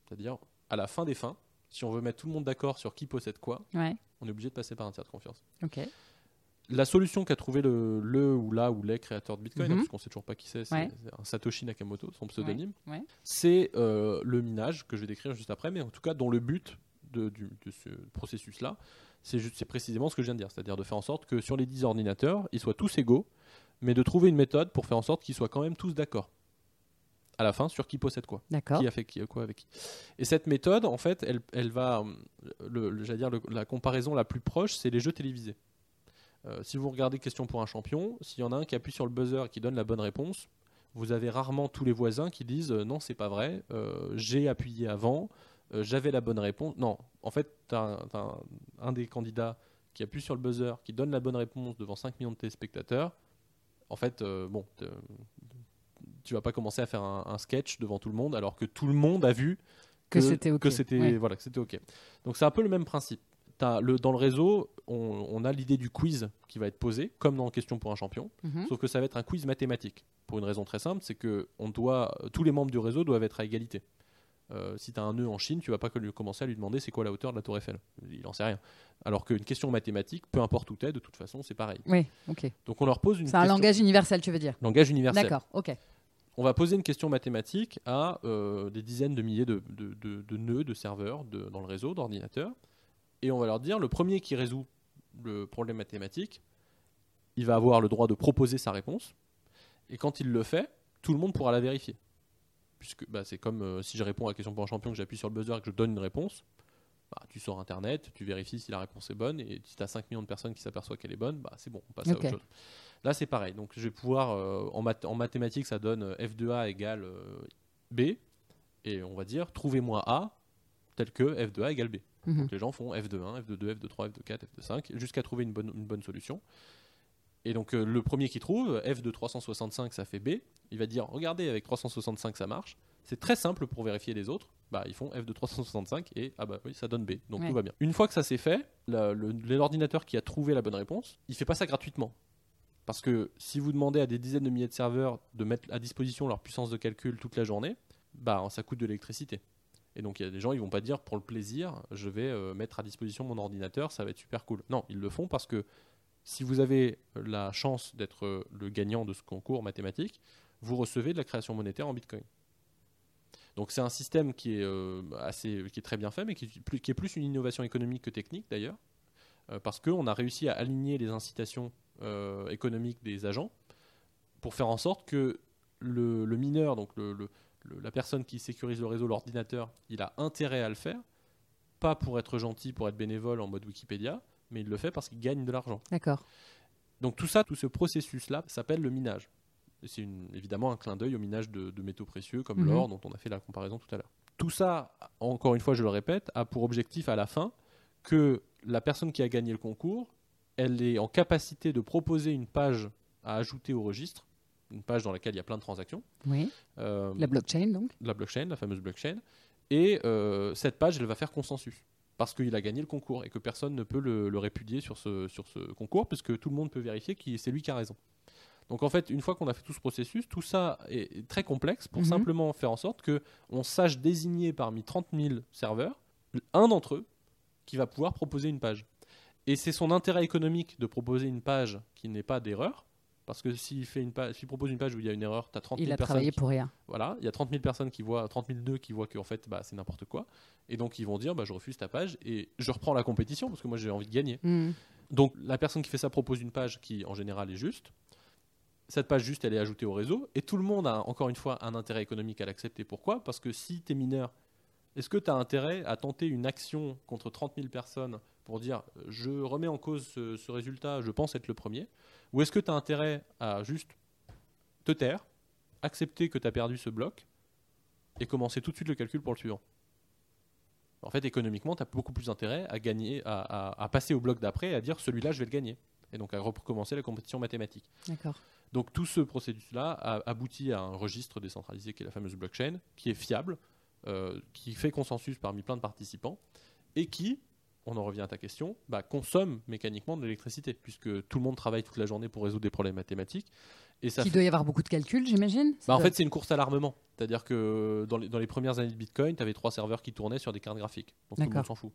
C'est-à-dire à la fin des fins, si on veut mettre tout le monde d'accord sur qui possède quoi, Ouais. on est obligé de passer par un tiers de confiance. La solution qu'a trouvé le, le ou la ou les créateurs de Bitcoin, Mhm. hein, parce qu'on sait toujours pas qui c'est, c'est Ouais. c'est un Satoshi Nakamoto, son pseudonyme. Ouais. C'est euh, le minage que je vais décrire juste après, mais en tout cas dont le but de, du- de ce processus-là, c'est précisément ce que je viens de dire, c'est-à-dire de faire en sorte que sur les 10 ordinateurs, ils soient tous égaux, mais de trouver une méthode pour faire en sorte qu'ils soient quand même tous d'accord. À la fin, sur qui possède quoi D'accord. qui a fait qui, quoi avec qui. Et cette méthode, en fait, elle, elle va, euh, le, le- j'allais dire, le- la comparaison la plus proche, c'est les jeux télévisés. Euh, si vous regardez Question pour un champion, s'il y en a un qui appuie sur le buzzer et qui donne la bonne réponse, vous avez rarement tous les voisins qui disent euh, non, c'est pas vrai, euh, j'ai appuyé avant, j'avais la bonne réponse. Non, en fait, tu as, un, un des candidats qui appuie sur le buzzer, qui donne la bonne réponse devant 5 millions de téléspectateurs. En fait, bon, tu vas pas commencer à faire un, un sketch devant tout le monde alors que tout le monde a vu Que c'était ok, que c'était ouais. voilà, que c'était ok. Donc c'est un peu le même principe. Le, dans le réseau, on, on a l'idée du quiz qui va être posé, comme dans Question pour un champion, Mhm. sauf que ça va être un quiz mathématique. Pour une raison très simple, c'est que on doit, tous les membres du réseau doivent être à égalité. Euh, si tu as un nœud en Chine, tu vas pas que lui commencer à lui demander c'est quoi la hauteur de la tour Eiffel. Il en sait rien. Alors qu'une question mathématique, peu importe où t'es, de toute façon, c'est pareil. Oui, ok. Donc on leur pose une C'est un langage universel, tu veux dire langage universel D'accord, ok. On va poser une question mathématique à euh, des dizaines de milliers de, de- de- de nœuds, de serveurs dans le réseau, d'ordinateurs, et on va leur dire le premier qui résout le problème mathématique, il va avoir le droit de proposer sa réponse, et quand il le fait, tout le monde pourra la vérifier. Puisque bah, c'est comme euh, si je réponds à la question pour un champion, que j'appuie sur le buzzer et que je donne une réponse, bah, tu sors Internet, tu vérifies si la réponse est bonne, et si tu as 5 millions de personnes qui s'aperçoivent qu'elle est bonne, bah, c'est bon, on passe à autre chose. Là, c'est pareil. Donc, je vais pouvoir, euh, en, math- en mathématiques, ça donne euh, f de a égale euh, b, et on va dire, trouvez-moi a tel que f de a égale b. Mhm. Donc, les gens font f de 1, f de 2, f de 3, f de 4, f de 5, jusqu'à trouver une bonne, une bonne solution. Et donc, euh, le premier qui trouve, f de 365, ça fait b, il va dire, regardez, avec 365, ça marche. C'est très simple pour vérifier les autres. Bah, ils font f de 365 et ah bah oui, ça donne b. Donc Ouais. tout va bien. Une fois que ça c'est fait, l'ordinateur qui a trouvé la bonne réponse, il fait pas ça gratuitement. Parce que si vous demandez à des dizaines de milliers de serveurs de mettre à disposition leur puissance de calcul toute la journée, bah ça coûte de l'électricité. Et donc il y a des gens, ils vont pas dire pour le plaisir, je vais euh, mettre à disposition mon ordinateur, ça va être super cool. Non, ils le font parce que si vous avez la chance d'être euh, le gagnant de ce concours mathématique, vous recevez de la création monétaire en Bitcoin. Donc c'est un système qui est euh, assez, qui est très bien fait, mais qui est plus, qui est plus une innovation économique que technique d'ailleurs, parce qu'on a réussi à aligner les incitations euh, économiques des agents pour faire en sorte que le, le mineur, donc le- le- le- la personne qui sécurise le réseau, l'ordinateur, il a intérêt à le faire, pas pour être gentil, pour être bénévole en mode Wikipédia, mais il le fait parce qu'il gagne de l'argent. D'accord. Donc tout ça, tout ce processus-là s'appelle le minage. C'est évidemment un clin d'œil au minage de, de métaux précieux comme Mhm. l'or dont on a fait la comparaison tout à l'heure. Tout ça, encore une fois, je le répète, a pour objectif à la fin que la personne qui a gagné le concours, elle est en capacité de proposer une page à ajouter au registre, une page dans laquelle il y a plein de transactions, Oui. euh, La blockchain, donc la blockchain, la fameuse blockchain, et euh, cette page, elle va faire consensus. Parce qu'il a gagné le concours et que personne ne peut le, le répudier sur ce, sur ce concours, puisque tout le monde peut vérifier que c'est lui qui a raison. Donc en fait, une fois qu'on a fait tout ce processus, tout ça est est très complexe pour Mhm. simplement faire en sorte que on sache désigner parmi 30 000 serveurs un d'entre eux qui va pouvoir proposer une page. Et c'est son intérêt économique de proposer une page qui n'est pas d'erreur, parce que s'il fait une page, s'il propose une page où il y a une erreur, tu as 30 000 Il a personnes travaillé qui- pour rien. voilà, il y a 30 000 personnes qui voient, 30 000 nœuds qui voient que en fait, bah, c'est n'importe quoi. Et donc, ils vont dire, bah, je refuse ta page et je reprends la compétition parce que moi, j'ai envie de gagner. Mhm. Donc, la personne qui fait ça propose une page qui, en général, est juste. Cette page juste, elle est ajoutée au réseau. Et tout le monde a, encore une fois, un intérêt économique à l'accepter. Pourquoi? Parce que si tu es mineur, est-ce que tu as intérêt à tenter une action contre 30 000 personnes pour dire, je remets en cause ce, ce résultat, je pense être le premier Ou est-ce que tu as intérêt à juste te taire, accepter que tu as perdu ce bloc et commencer tout de suite le calcul pour le suivant? En fait, économiquement, tu as beaucoup plus intérêt à gagner, à, à- à passer au bloc d'après et à dire celui-là, je vais le gagner. Et donc à recommencer la compétition mathématique. D'accord. Donc tout ce processus-là a abouti à un registre décentralisé qui est la fameuse blockchain, qui est fiable, euh, qui fait consensus parmi plein de participants, et qui, on en revient à ta question, bah, consomme mécaniquement de l'électricité, puisque tout le monde travaille toute la journée pour résoudre des problèmes mathématiques. Et ça Il fait- doit y avoir beaucoup de calculs, j'imagine bah, en fait, c'est une course à l'armement. C'est-à-dire que dans les, dans les premières années de Bitcoin, tu avais trois serveurs qui tournaient sur des cartes graphiques. Donc tout le monde s'en fout.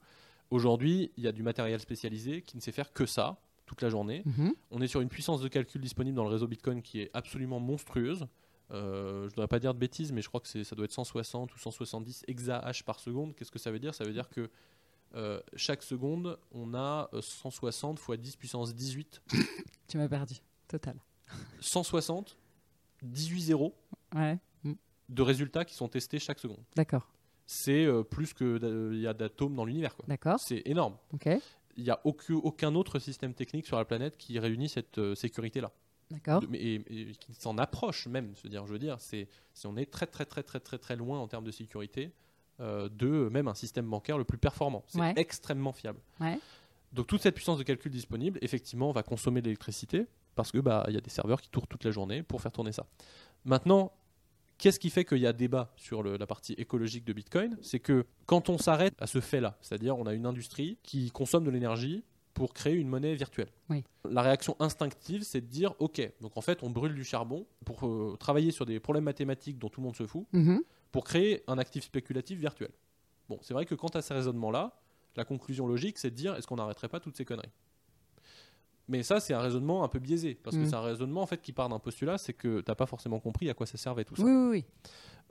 Aujourd'hui, il y a du matériel spécialisé qui ne sait faire que ça toute la journée. Mhm. On est sur une puissance de calcul disponible dans le réseau Bitcoin qui est absolument monstrueuse. Euh, je ne voudrais pas dire de bêtises, mais je crois que ça doit être 160 ou 170 exahash par seconde. Qu'est-ce que ça veut dire? Ça veut dire que euh, chaque seconde, on a euh, 160 x 10 puissance 18. Tu m'as perdu. Total. 160, 18 zéros Ouais. de résultats qui sont testés chaque seconde. D'accord. C'est euh, plus qu'il y a d'atomes dans l'univers. D'accord. C'est énorme. Ok. Il n'y a aucun, aucun autre système technique sur la planète qui réunit cette euh, sécurité-là. D'accord. Et, et qui s'en approche même. Se dire, je veux dire, c'est, c'est- on est très très très très très très loin en termes de sécurité euh, de même un système bancaire le plus performant. C'est Ouais. extrêmement fiable. Ouais. Donc toute cette puissance de calcul disponible, effectivement, va consommer de l'électricité parce que bah il y a des serveurs qui tournent toute la journée pour faire tourner ça. Maintenant, qu'est-ce qui fait qu'il y a débat sur le- la partie écologique de Bitcoin? C'est que quand on s'arrête à ce fait-là, c'est-à-dire on a une industrie qui consomme de l'énergie pour créer une monnaie virtuelle. Oui. La réaction instinctive, c'est de dire OK, donc en fait, on brûle du charbon pour euh, travailler sur des problèmes mathématiques dont tout le monde se fout Mhm. Pour créer un actif spéculatif virtuel. Bon, c'est vrai que quant à ces raisonnements-là, la conclusion logique, c'est de dire est-ce qu'on n'arrêterait pas toutes ces conneries? Mais ça, c'est un raisonnement un peu biaisé, parce que Mhm. c'est un raisonnement en fait qui part d'un postulat, c'est que t'as pas forcément compris à quoi ça servait tout ça. Oui, oui, oui.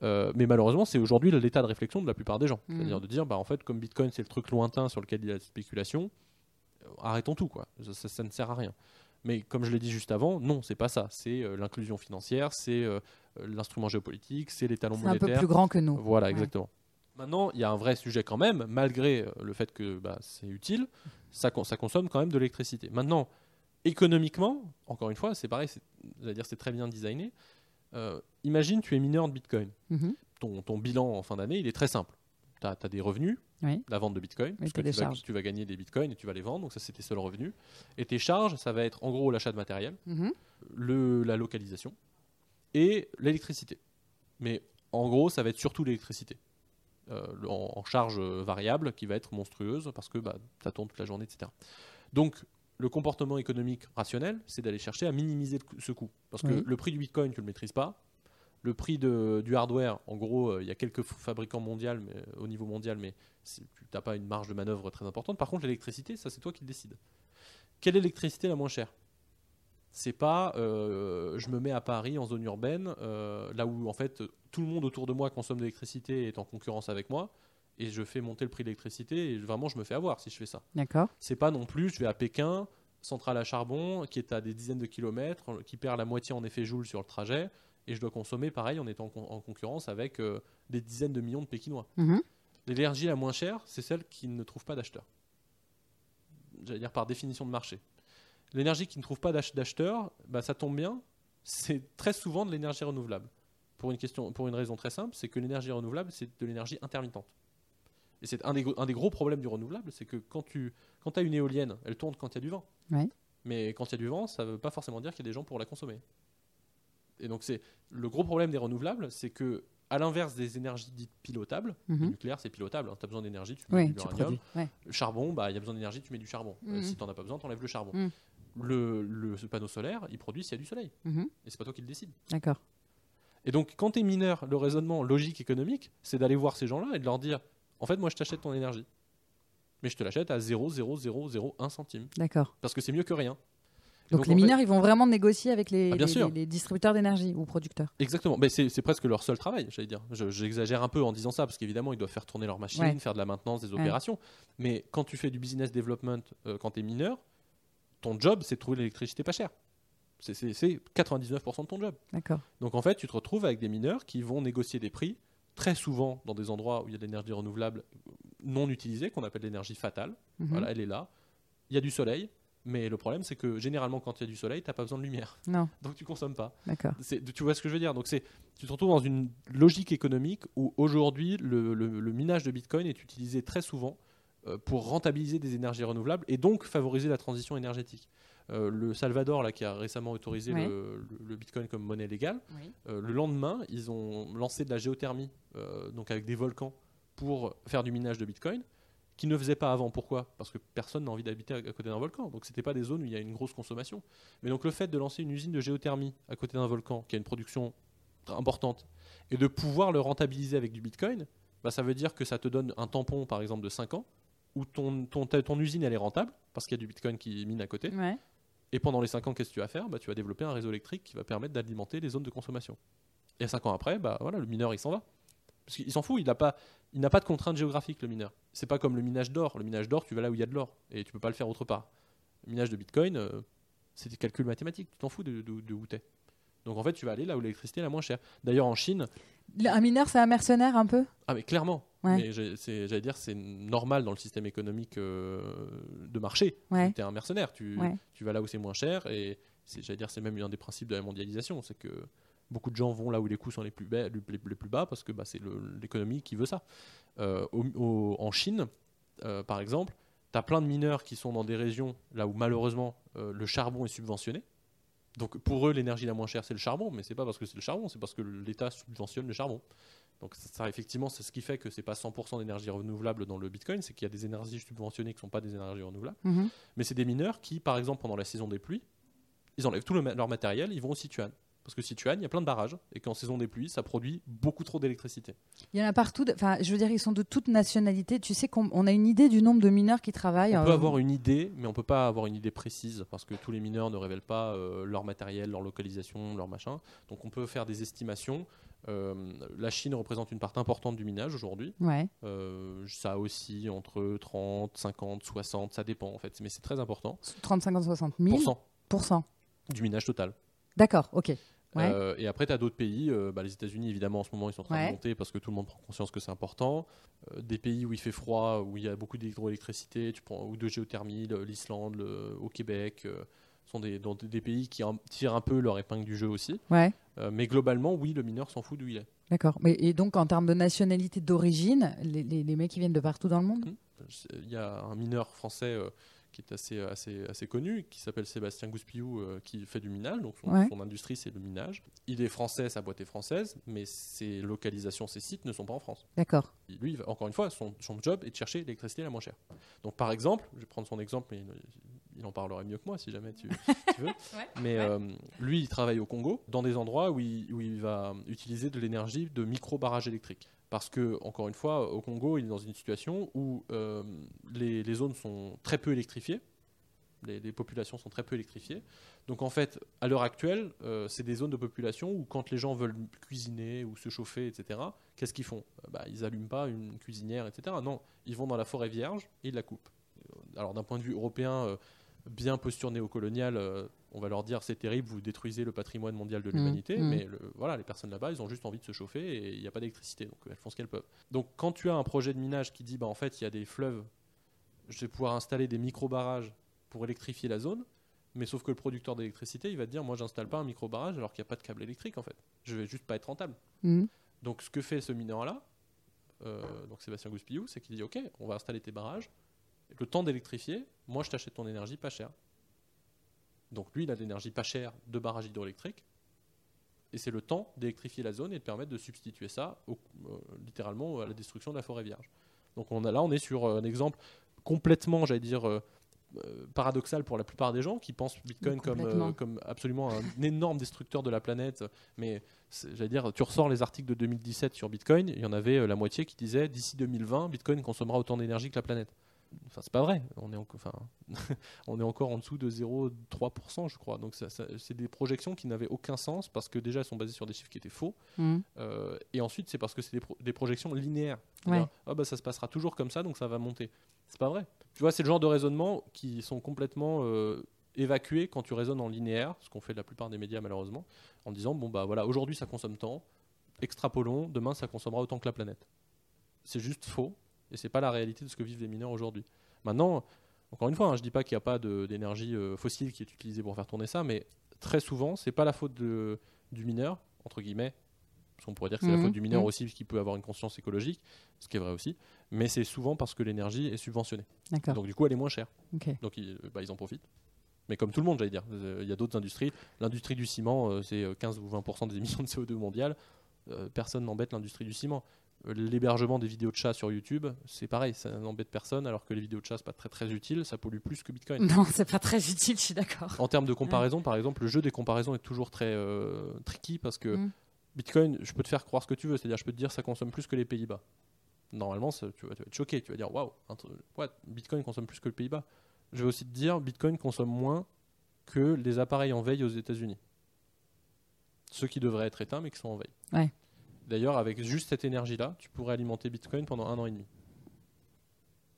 Euh, mais malheureusement, c'est aujourd'hui l'état de réflexion de la plupart des gens, Mhm. c'est-à-dire de dire bah en fait comme Bitcoin c'est le truc lointain sur lequel il y a de la spéculation, euh, arrêtons tout quoi, ça, ça- ça ne sert à rien. Mais comme je l'ai dit juste avant, non, c'est pas ça. C'est euh, l'inclusion financière, c'est euh, euh, l'instrument géopolitique, c'est les talons C'est un peu monétaires. plus grand que nous. Voilà, Ouais. exactement. Maintenant, il y a un vrai sujet quand même, malgré le fait que bah, c'est utile, ça, con- ça consomme quand même de l'électricité. Maintenant, économiquement, encore une fois, c'est pareil, c'est- j'allais dire c'est très bien designé. Euh, imagine, tu es mineur de Bitcoin. Mhm. Ton, ton bilan en fin d'année, il est très simple. Tu as, des revenus, Oui. la vente de Bitcoin, parce que tu vas, tu gagner des Bitcoins et tu vas les vendre, donc ça c'est tes seuls revenus. Et tes charges, ça va être en gros l'achat de matériel, Mhm. le, la localisation et l'électricité. Mais en gros, ça va être surtout l'électricité. Euh, en, en charge variable qui va être monstrueuse parce que bah, ça tourne toute la journée, etc. Donc, le comportement économique rationnel, c'est d'aller chercher à minimiser ce coût. Parce que le prix du bitcoin, tu ne le maîtrises pas. Le prix de- du hardware, en gros, euh, il y a quelques fabricants mondiaux, mais, euh, au niveau mondial, mais tu n'as pas une marge de manœuvre très importante. Par contre, l'électricité, ça, c'est toi qui le décides. Quelle est l'électricité la moins chère? C'est pas euh, je me mets à Paris en zone urbaine, euh, là où en fait tout le monde autour de moi consomme de l'électricité et est en concurrence avec moi, et je fais monter le prix de l'électricité, et vraiment je me fais avoir si je fais ça. D'accord. C'est pas non plus je vais à Pékin, centrale à charbon, qui est à des dizaines de kilomètres, qui perd la moitié en effet joule sur le trajet, et je dois consommer pareil en étant en, con- en concurrence avec euh, des dizaines de millions de Pékinois. Mhm. L'énergie la moins chère, c'est celle qui ne trouve pas d'acheteur. J'allais dire par définition de marché. L'énergie qui ne trouve pas d'ach- d'acheteur, bah, ça tombe bien, c'est très souvent de l'énergie renouvelable. Pour une, question, pour une raison très simple, c'est que l'énergie renouvelable, c'est de l'énergie intermittente. Et c'est un des, gros- un des gros problèmes du renouvelable, c'est que quand tu quand as une éolienne, elle tourne quand il y a du vent. Ouais. Mais quand il y a du vent, ça ne veut pas forcément dire qu'il y a des gens pour la consommer. Et donc c'est le gros problème des renouvelables, c'est que à l'inverse des énergies dites pilotables, le Mhm. nucléaire c'est pilotable, tu as besoin d'énergie, tu mets Oui, produis. Ouais. Le charbon, bah il y a besoin d'énergie, tu mets du charbon. Euh, Mhm. si tu n'en as pas besoin, tu enlèves le charbon. Mhm. Le, le ce panneau solaire, il produit s'il y a du soleil. Et c'est pas toi qui le décide. D'accord. Et donc, quand tu es mineur, le raisonnement logique économique, c'est d'aller voir ces gens-là et de leur dire en fait, moi, je t'achète ton énergie. Mais je te l'achète à 0,0001 centime. D'accord. Parce que c'est mieux que rien. Donc, donc, les fait- mineurs, ils vont vraiment négocier avec les, Ah, bien les- sûr. les- les distributeurs d'énergie ou producteurs. Exactement. Mais c'est presque leur seul travail, j'allais dire. Je- J'exagère un peu en disant ça, parce qu'évidemment, ils doivent faire tourner leurs machines, Ouais. faire de la maintenance des Ouais. opérations. Mais quand tu fais du business development, euh, quand tu es mineur, ton job, c'est de trouver l'électricité pas chère. C'est 99% de ton job. D'accord. Donc en fait, tu te retrouves avec des mineurs qui vont négocier des prix, très souvent dans des endroits où il y a de l'énergie renouvelable non utilisée, qu'on appelle l'énergie fatale. Mhm. Voilà, elle est là. Il y a du soleil, Mais le problème, c'est que généralement, quand il y a du soleil, tu n'as pas besoin de lumière. Non, Donc tu consommes pas. d'accord. Tu vois ce que je veux dire? Donc c'est, tu te retrouves dans une logique économique où aujourd'hui le, le- le minage de Bitcoin est utilisé très souvent euh, pour rentabiliser des énergies renouvelables et donc favoriser la transition énergétique. Euh, le Salvador, là, qui a récemment autorisé Ouais. le, Bitcoin comme monnaie légale, Oui. euh, le lendemain, ils ont lancé de la géothermie, donc avec des volcans, pour faire du minage de Bitcoin, qui ne faisait pas avant. Pourquoi? Parce que personne n'a envie d'habiter à, côté d'un volcan. Donc c'était pas des zones où il y a une grosse consommation. Mais donc le fait de lancer une usine de géothermie à côté d'un volcan, qui a une production importante, et de pouvoir le rentabiliser avec du Bitcoin, bah, ça veut dire que ça te donne un tampon, par exemple, de 5 ans, où ton, ton, usine elle est rentable, parce qu'il y a du Bitcoin qui mine à côté. Ouais. Et pendant les 5 ans, qu'est-ce que tu vas faire? Bah, Tu vas développer un réseau électrique qui va permettre d'alimenter les zones de consommation. Et 5 ans après, bah, voilà, le mineur il s'en va. Parce qu'il s'en fout, il n'a pas, il n'a pas de contrainte géographique, le mineur. C'est pas comme le minage d'or. Le minage d'or, tu vas là où il y a de l'or. Et tu peux pas le faire autre part. Le minage de bitcoin, euh, c'est des calculs mathématiques. Tu t'en fous de, de, de où t'es. Donc en fait, tu vas aller là où l'électricité est la moins chère. D'ailleurs, en Chine, Un mineur, c'est un mercenaire un peu? Ah mais clairement. Ouais. Mais j'allais dire, c'est normal dans le système économique euh, de marché. Ouais. Tu es un mercenaire, tu, Ouais. tu vas là où c'est moins cher et c'est- j'allais dire c'est même un des principes de la mondialisation, c'est que beaucoup de gens vont là où les coûts sont les plus, bas, les, les plus bas parce que bah, c'est l'économie qui veut ça. Euh, au- au- en Chine, euh, par exemple, tu as plein de mineurs qui sont dans des régions là où malheureusement euh, le charbon est subventionné. Donc pour eux, l'énergie la moins chère, c'est le charbon, mais c'est pas parce que c'est le charbon, c'est parce que l'État subventionne le charbon. Donc ça, ça, effectivement, c'est ce qui fait que c'est pas 100% d'énergie renouvelable dans le Bitcoin, c'est qu'il y a des énergies subventionnées qui sont pas des énergies renouvelables. Mhm. Mais c'est des mineurs qui, par exemple, pendant la saison des pluies, ils enlèvent tout le ma- leur matériel, ils vont au Sichuan. Parce que Sichuan, il y a plein de barrages, et qu'en saison des pluies, ça produit beaucoup trop d'électricité. Il y en a partout. Enfin, je veux dire, ils sont de toute nationalité. Tu sais qu'on on a une idée du nombre de mineurs qui travaillent. On peut euh, avoir une idée, mais on peut pas avoir une idée précise, parce que tous les mineurs ne révèlent pas euh, leur matériel, leur localisation, leur machin. Donc on peut faire des estimations. Euh, la Chine représente une part importante du minage aujourd'hui. Ouais. Euh, ça aussi entre 30, 50, 60, ça dépend en fait, mais c'est très important. 30, 50, 60 000 Pour cent pour cent. du minage total. D'accord, ok. Ouais. Euh, et après, tu as d'autres pays, euh, bah, les États-Unis évidemment en ce moment ils sont en train Ouais. de monter parce que tout le monde prend conscience que c'est important. Euh, des pays où il fait froid, où il y a beaucoup d'hydroélectricité, tu prends ou de géothermie, l'Islande, au Québec, sont des, dans des- pays qui en- tirent un peu leur épingle du jeu aussi. Ouais. Mais globalement, oui, le mineur s'en fout d'où il est. D'accord. Et donc en termes de nationalité d'origine, les, les, les mecs qui viennent de partout dans le monde? C'est- Il y a un mineur français qui est assez, assez, assez connu, qui s'appelle Sébastien Gouspillou, euh, qui fait du minage. Donc son, Ouais. son industrie, c'est le minage. Il est français, sa boîte est française, mais ses localisations, ses sites ne sont pas en France. D'accord. Lui, encore une fois, son, son job est de chercher l'électricité la moins chère. Donc par exemple, je vais prendre son exemple, mais il, en parlerait mieux que moi si jamais tu, tu veux. Mais ouais. euh, lui, il travaille au Congo, dans des endroits où il, où il va utiliser de l'énergie de micro-barrages électriques. Parce que, encore une fois, au Congo, il est dans une situation où euh, les, zones sont très peu électrifiées, les, populations sont très peu électrifiées. Donc, en fait, à l'heure actuelle, euh, c'est des zones de population où, quand les gens veulent cuisiner ou se chauffer, etc., qu'est-ce qu'ils font? Euh, bah, Ils n'allument pas une cuisinière, etc. Non, ils vont dans la forêt vierge et ils la coupent. Alors, d'un point de vue européen, bien posture néocoloniale, on va leur dire c'est terrible, vous détruisez le patrimoine mondial de Mmh, l'humanité, mmh. mais le- voilà, les personnes là-bas, ils ont juste envie de se chauffer et il n'y a pas d'électricité, donc elles font ce qu'elles peuvent. Donc quand tu as un projet de minage qui dit bah en fait il y a des fleuves, je vais pouvoir installer des micro-barrages pour électrifier la zone, mais sauf que le producteur d'électricité, il va te dire moi j'installe pas un micro-barrage alors qu'il n'y a pas de câble électrique en fait, je vais juste pas être rentable. Mhm. Donc ce que fait ce mineur-là, euh, donc Sébastien Gouspillou, c'est qu'il dit ok, on va installer tes barrages, le temps d'électrifier, moi je t'achète ton énergie pas chère. Donc lui, il a de l'énergie pas chère de barrage hydroélectrique, et c'est le temps d'électrifier la zone et de permettre de substituer ça au- euh, littéralement à la destruction de la forêt vierge. Donc on a, là, on est sur euh, un exemple complètement, j'allais dire, euh, paradoxal pour la plupart des gens qui pensent Bitcoin comme, euh, comme absolument un énorme destructeur de la planète. Mais j'allais dire, tu ressors les articles de 2017 sur Bitcoin, il y en avait la moitié qui disait d'ici 2020, Bitcoin consommera autant d'énergie que la planète. Enfin, c'est pas vrai. On est, en- enfin, on est encore en dessous de 0,3%, je crois. Donc, ça- ça- c'est des projections qui n'avaient aucun sens parce que déjà, elles sont basées sur des chiffres qui étaient faux. Mhm. Euh, et ensuite, c'est parce que c'est des, pro- des projections linéaires. Ouais. Ah bah, ça se passera toujours comme ça, donc ça va monter. C'est pas vrai. Tu vois, c'est le genre de raisonnement qui sont complètement euh, évacués quand tu raisonnes en linéaire, ce qu'on fait la plupart des médias malheureusement, en disant bon bah voilà, aujourd'hui ça consomme tant, extrapolons, demain ça consommera autant que la planète. C'est juste faux et c'est pas la réalité de ce que vivent les mineurs aujourd'hui. Maintenant, Encore une fois, hein, je dis pas qu'il n'y a pas d'énergie euh, fossile qui est utilisée pour faire tourner ça, mais très souvent, c'est pas la faute de- du mineur, entre guillemets, parce qu'on pourrait dire que c'est la Mhm, faute du mineur mhm. aussi, qu'il peut avoir une conscience écologique, ce qui est vrai aussi, mais c'est souvent parce que l'énergie est subventionnée. Donc du coup, elle est moins chère. Donc ils, bah, ils en profitent. Mais comme tout le monde, j'allais dire, Euh, il y a d'autres industries. L'industrie du ciment, euh, c'est euh, 15 ou 20% des émissions de CO2 mondiales. Euh, personne n'embête l'industrie du ciment. L'hébergement des vidéos de chats sur YouTube, c'est pareil, ça n'embête personne, alors que les vidéos de chats, c'est pas très très utile, ça pollue plus que Bitcoin. Non, c'est pas très utile, je suis d'accord. En termes de comparaison, par exemple, le jeu des comparaisons est toujours très euh, tricky parce que Mm. Bitcoin, je peux te faire croire ce que tu veux, c'est-à-dire je peux te dire ça consomme plus que les Pays-Bas. Normalement, ça- tu, vas, tu vas être choqué, tu vas dire waouh, what, Bitcoin consomme plus que le Pays-Bas. Je vais aussi te dire Bitcoin consomme moins que les appareils en veille aux États-Unis. Ceux qui devraient être éteints mais qui sont en veille. Ouais. D'ailleurs, avec juste cette énergie-là, tu pourrais alimenter Bitcoin pendant un an et demi.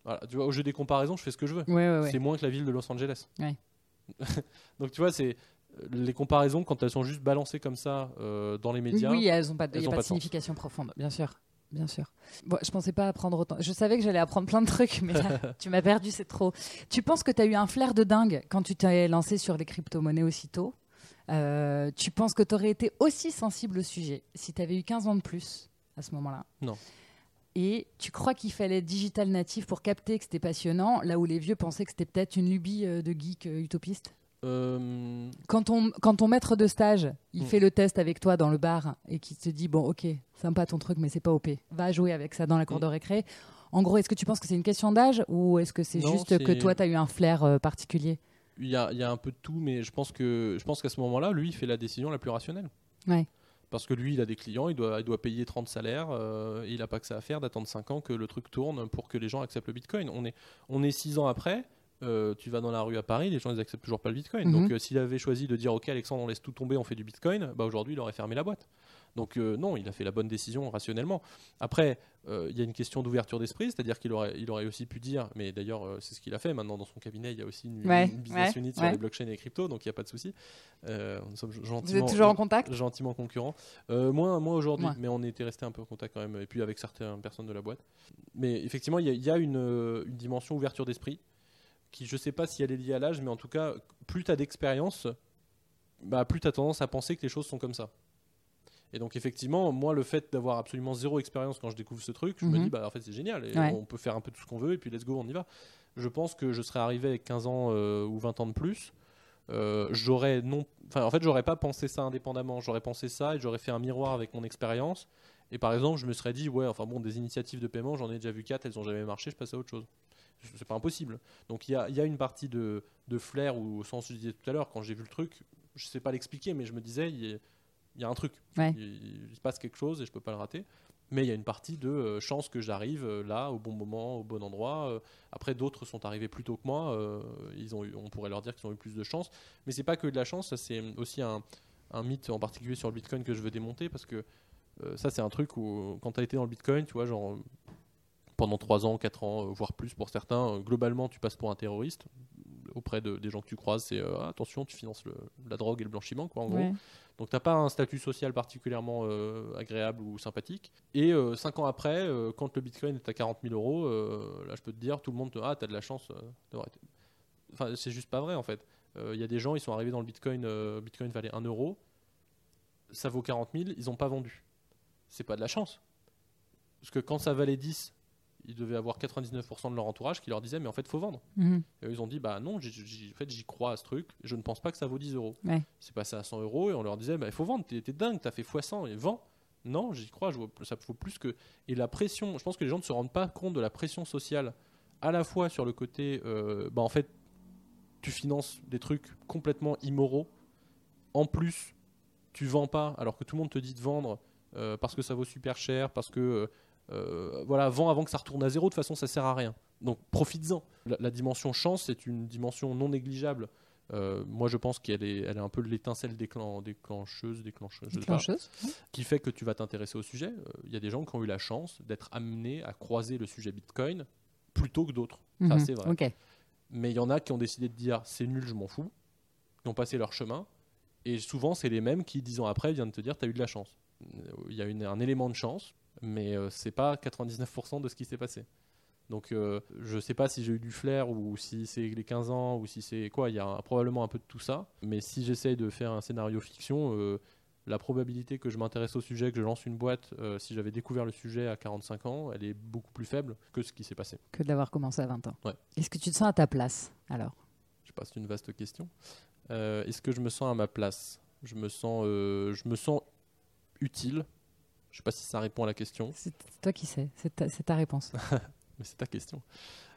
Voilà, tu vois, au jeu des comparaisons, je fais ce que je veux. Ouais, ouais, ouais. C'est moins que la ville de Los Angeles. Donc tu vois, c'est euh, les comparaisons quand elles sont juste balancées comme ça euh, dans les médias. Oui, elles ont pas de, elles y a ont pas pas de de sens. signification profonde, bien sûr. Bien sûr. Bon, je pensais pas apprendre autant. Je savais que j'allais apprendre plein de trucs, mais là, tu m'as perdu, c'est trop. Tu penses que tu as eu un flair de dingue quand tu t'es lancé sur les crypto-monnaies aussitôt? Euh, Tu penses que tu aurais été aussi sensible au sujet si tu avais eu 15 ans de plus à ce moment-là? Non. Et tu crois qu'il fallait être digital natif pour capter que c'était passionnant, là où les vieux pensaient que c'était peut-être une lubie euh, de geek euh, utopiste? Euh, quand ton, quand ton maître de stage, il Mm. fait le test avec toi dans le bar et qu'il te dit bon ok sympa ton truc mais c'est pas OP, va jouer avec ça dans la cour Mm. de récré. En gros, est-ce que tu penses que c'est une question d'âge ou est-ce que c'est juste que toi tu as eu un flair particulier? Il y, a, il y a un peu de tout, mais je pense que je pense qu'à ce moment-là, lui, il fait la décision la plus rationnelle. Ouais. Parce que lui, il a des clients, il doit, il doit payer 30 salaires, euh, et il n'a pas que ça à faire d'attendre 5 ans que le truc tourne pour que les gens acceptent le Bitcoin. On est, on est 6 ans après, euh, tu vas dans la rue à Paris, les gens ils acceptent toujours pas le Bitcoin. Mhm. Donc euh, s'il avait choisi de dire ok Alexandre on laisse tout tomber, on fait du Bitcoin, bah aujourd'hui il aurait fermé la boîte. Donc euh, non, il a fait la bonne décision rationnellement. Après, euh, il y a une question d'ouverture d'esprit, c'est-à-dire qu'il aurait, il aurait aussi pu dire, mais d'ailleurs euh, c'est ce qu'il a fait. Maintenant dans son cabinet, il y a aussi une, Ouais, une business ouais, unit sur ouais. les blockchains et les cryptos, donc il n'y a pas de souci. Euh, nous sommes Vous êtes toujours en contact? gentiment concurrents. Moins moins aujourd'hui, mais on était resté un peu en contact quand même, et puis avec certaines personnes de la boîte. Mais effectivement, il y a, il y a une, une dimension ouverture d'esprit qui, je sais pas si elle est liée à l'âge, mais en tout cas, plus tu as d'expérience, bah, plus tu as tendance à penser que les choses sont comme ça. Et donc effectivement, moi, le fait d'avoir absolument zéro expérience quand je découvre ce truc, je me Mhm. dis, bah en fait c'est génial, et Ouais. on peut faire un peu tout ce qu'on veut, et puis let's go, on y va. Je pense que je serais arrivé avec 15 ans euh, ou 20 ans de plus, euh, j'aurais non, enfin en fait j'aurais pas pensé ça indépendamment, j'aurais pensé ça et j'aurais fait un miroir avec mon expérience. Et par exemple, je me serais dit, ouais, enfin bon, des initiatives de paiement, j'en ai déjà vu 4, elles ont jamais marché, je passe à autre chose. C'est pas impossible. Donc il y a, y a une partie de, de flair, ou au sens où je disais tout à l'heure, quand j'ai vu le truc, je sais pas l'expliquer, mais je me disais, il il y a un truc. Ouais. Il, il se passe quelque chose et je peux pas le rater. Mais il y a une partie de euh, chance que j'arrive euh, là, au bon moment, au bon endroit. Euh, après, d'autres sont arrivés plus tôt que moi. ils ont eu, on pourrait leur dire qu'ils ont eu plus de chance. Mais c'est pas que de la chance, c'est aussi un, un mythe en particulier sur le Bitcoin que je veux démonter parce que ça c'est un truc où quand tu as été dans le Bitcoin, tu vois, genre pendant 3 ans, 4 ans, voire plus pour certains, globalement tu passes pour un terroriste. Auprès de, des gens que tu croises, c'est euh, attention, tu finances le- la drogue et le blanchiment, quoi, en gros. Donc t'as pas un statut social particulièrement euh, agréable ou sympathique. Et 5 ans après, euh, quand le Bitcoin est à 40 000 euros, euh, là je peux te dire, tout le monde te ah t'as de la chance euh, d'avoir été. Enfin c'est juste pas vrai en fait. Il y a des gens, ils sont arrivés dans le Bitcoin, euh, Bitcoin valait 1 euro, ça vaut 40 000, ils ont pas vendu. C'est pas de la chance. Parce que quand ça valait 10, ils devaient avoir 99% de leur entourage qui leur disait mais en fait faut vendre. Mhm. Et eux, ils ont dit bah non, en fait j'y crois à ce truc, je ne pense pas que ça vaut 10 euros. Ouais. C'est passé à 100 euros et on leur disait bah il faut vendre, t'es dingue, t'as fait x100 et vends. Non, j'y crois, je vois, ça faut plus que. Et la pression, je pense que les gens ne se rendent pas compte de la pression sociale, à la fois sur le côté, euh, bah en fait, tu finances des trucs complètement immoraux, en plus, tu vends pas alors que tout le monde te dit de vendre euh, parce que ça vaut super cher, parce que. euh, euh, voilà, vends avant que ça retourne à zéro, de toute façon ça sert à rien. Donc profites-en. La, la dimension chance, c'est une dimension non négligeable. Euh, moi je pense qu'elle est, elle est un peu l'étincelle déclen- déclencheuse, déclencheuse, sais pas, Déclencheuse. qui fait que tu vas t'intéresser au sujet. Euh, Il y a des gens qui ont eu la chance d'être amenés à croiser le sujet Bitcoin plutôt que d'autres. Ça, Mhm. c'est vrai. Mais il y en a qui ont décidé de dire c'est nul, je m'en fous, qui ont passé leur chemin. Et souvent, c'est les mêmes qui, dix ans après, viennent te dire tu as eu de la chance. Euh, Il y a une- un élément de chance, mais euh, c'est pas 99% de ce qui s'est passé. Donc euh, je sais pas si j'ai eu du flair ou si c'est les 15 ans ou si c'est quoi. Il y a un- probablement un peu de tout ça. Mais si j'essaye de faire un scénario fiction, euh, la probabilité que je m'intéresse au sujet, que je lance une boîte, euh, si j'avais découvert le sujet à 45 ans, elle est beaucoup plus faible que ce qui s'est passé. Que de l'avoir commencé à 20 ans. Ouais. Est-ce que tu te sens à ta place alors? Je sais pas, c'est une vaste question. Est-ce que je me sens à ma place? Je me sens, je me sens utile. Je sais pas si ça répond à la question, C'est toi qui sais, c'est ta, réponse. mais c'est ta question.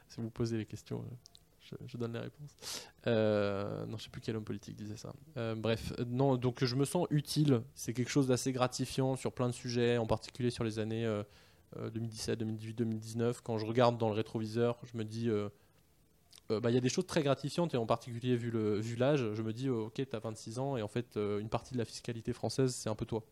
Si vous posez les questions, euh, je, je donne les réponses. Euh, non, je sais plus quel homme politique disait ça. Euh, bref, non, donc je me sens utile. C'est quelque chose d'assez gratifiant sur plein de sujets, en particulier sur les années euh, euh, 2017, 2018, 2019. Quand je regarde dans le rétroviseur, je me dis. euh, bah, il y a des choses très gratifiantes et en particulier vu l'âge, je me dis euh, ok tu as 26 ans et en fait euh, une partie de la fiscalité française c'est un peu toi.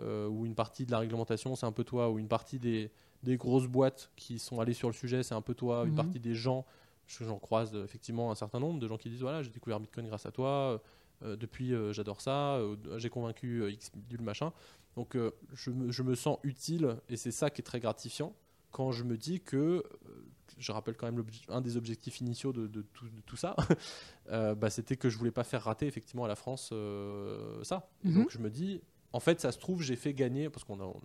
Euh, ou une partie de la réglementation c'est un peu toi ou une partie des, des grosses boîtes qui sont allées sur le sujet c'est un peu toi, une Mhm. partie des gens, j'en croise euh, effectivement un certain nombre de gens qui disent voilà j'ai découvert Bitcoin grâce à toi, euh, depuis euh, j'adore ça, j'ai convaincu X du machin. Donc je, me, je me sens utile et c'est ça qui est très gratifiant quand je me dis que, je rappelle quand même un des objectifs initiaux de, de tout, de tout ça, bah, c'était que je voulais pas faire rater effectivement à la France ça. Et Mhm. Donc je me dis, en fait ça se trouve j'ai fait gagner, parce qu'on a... on-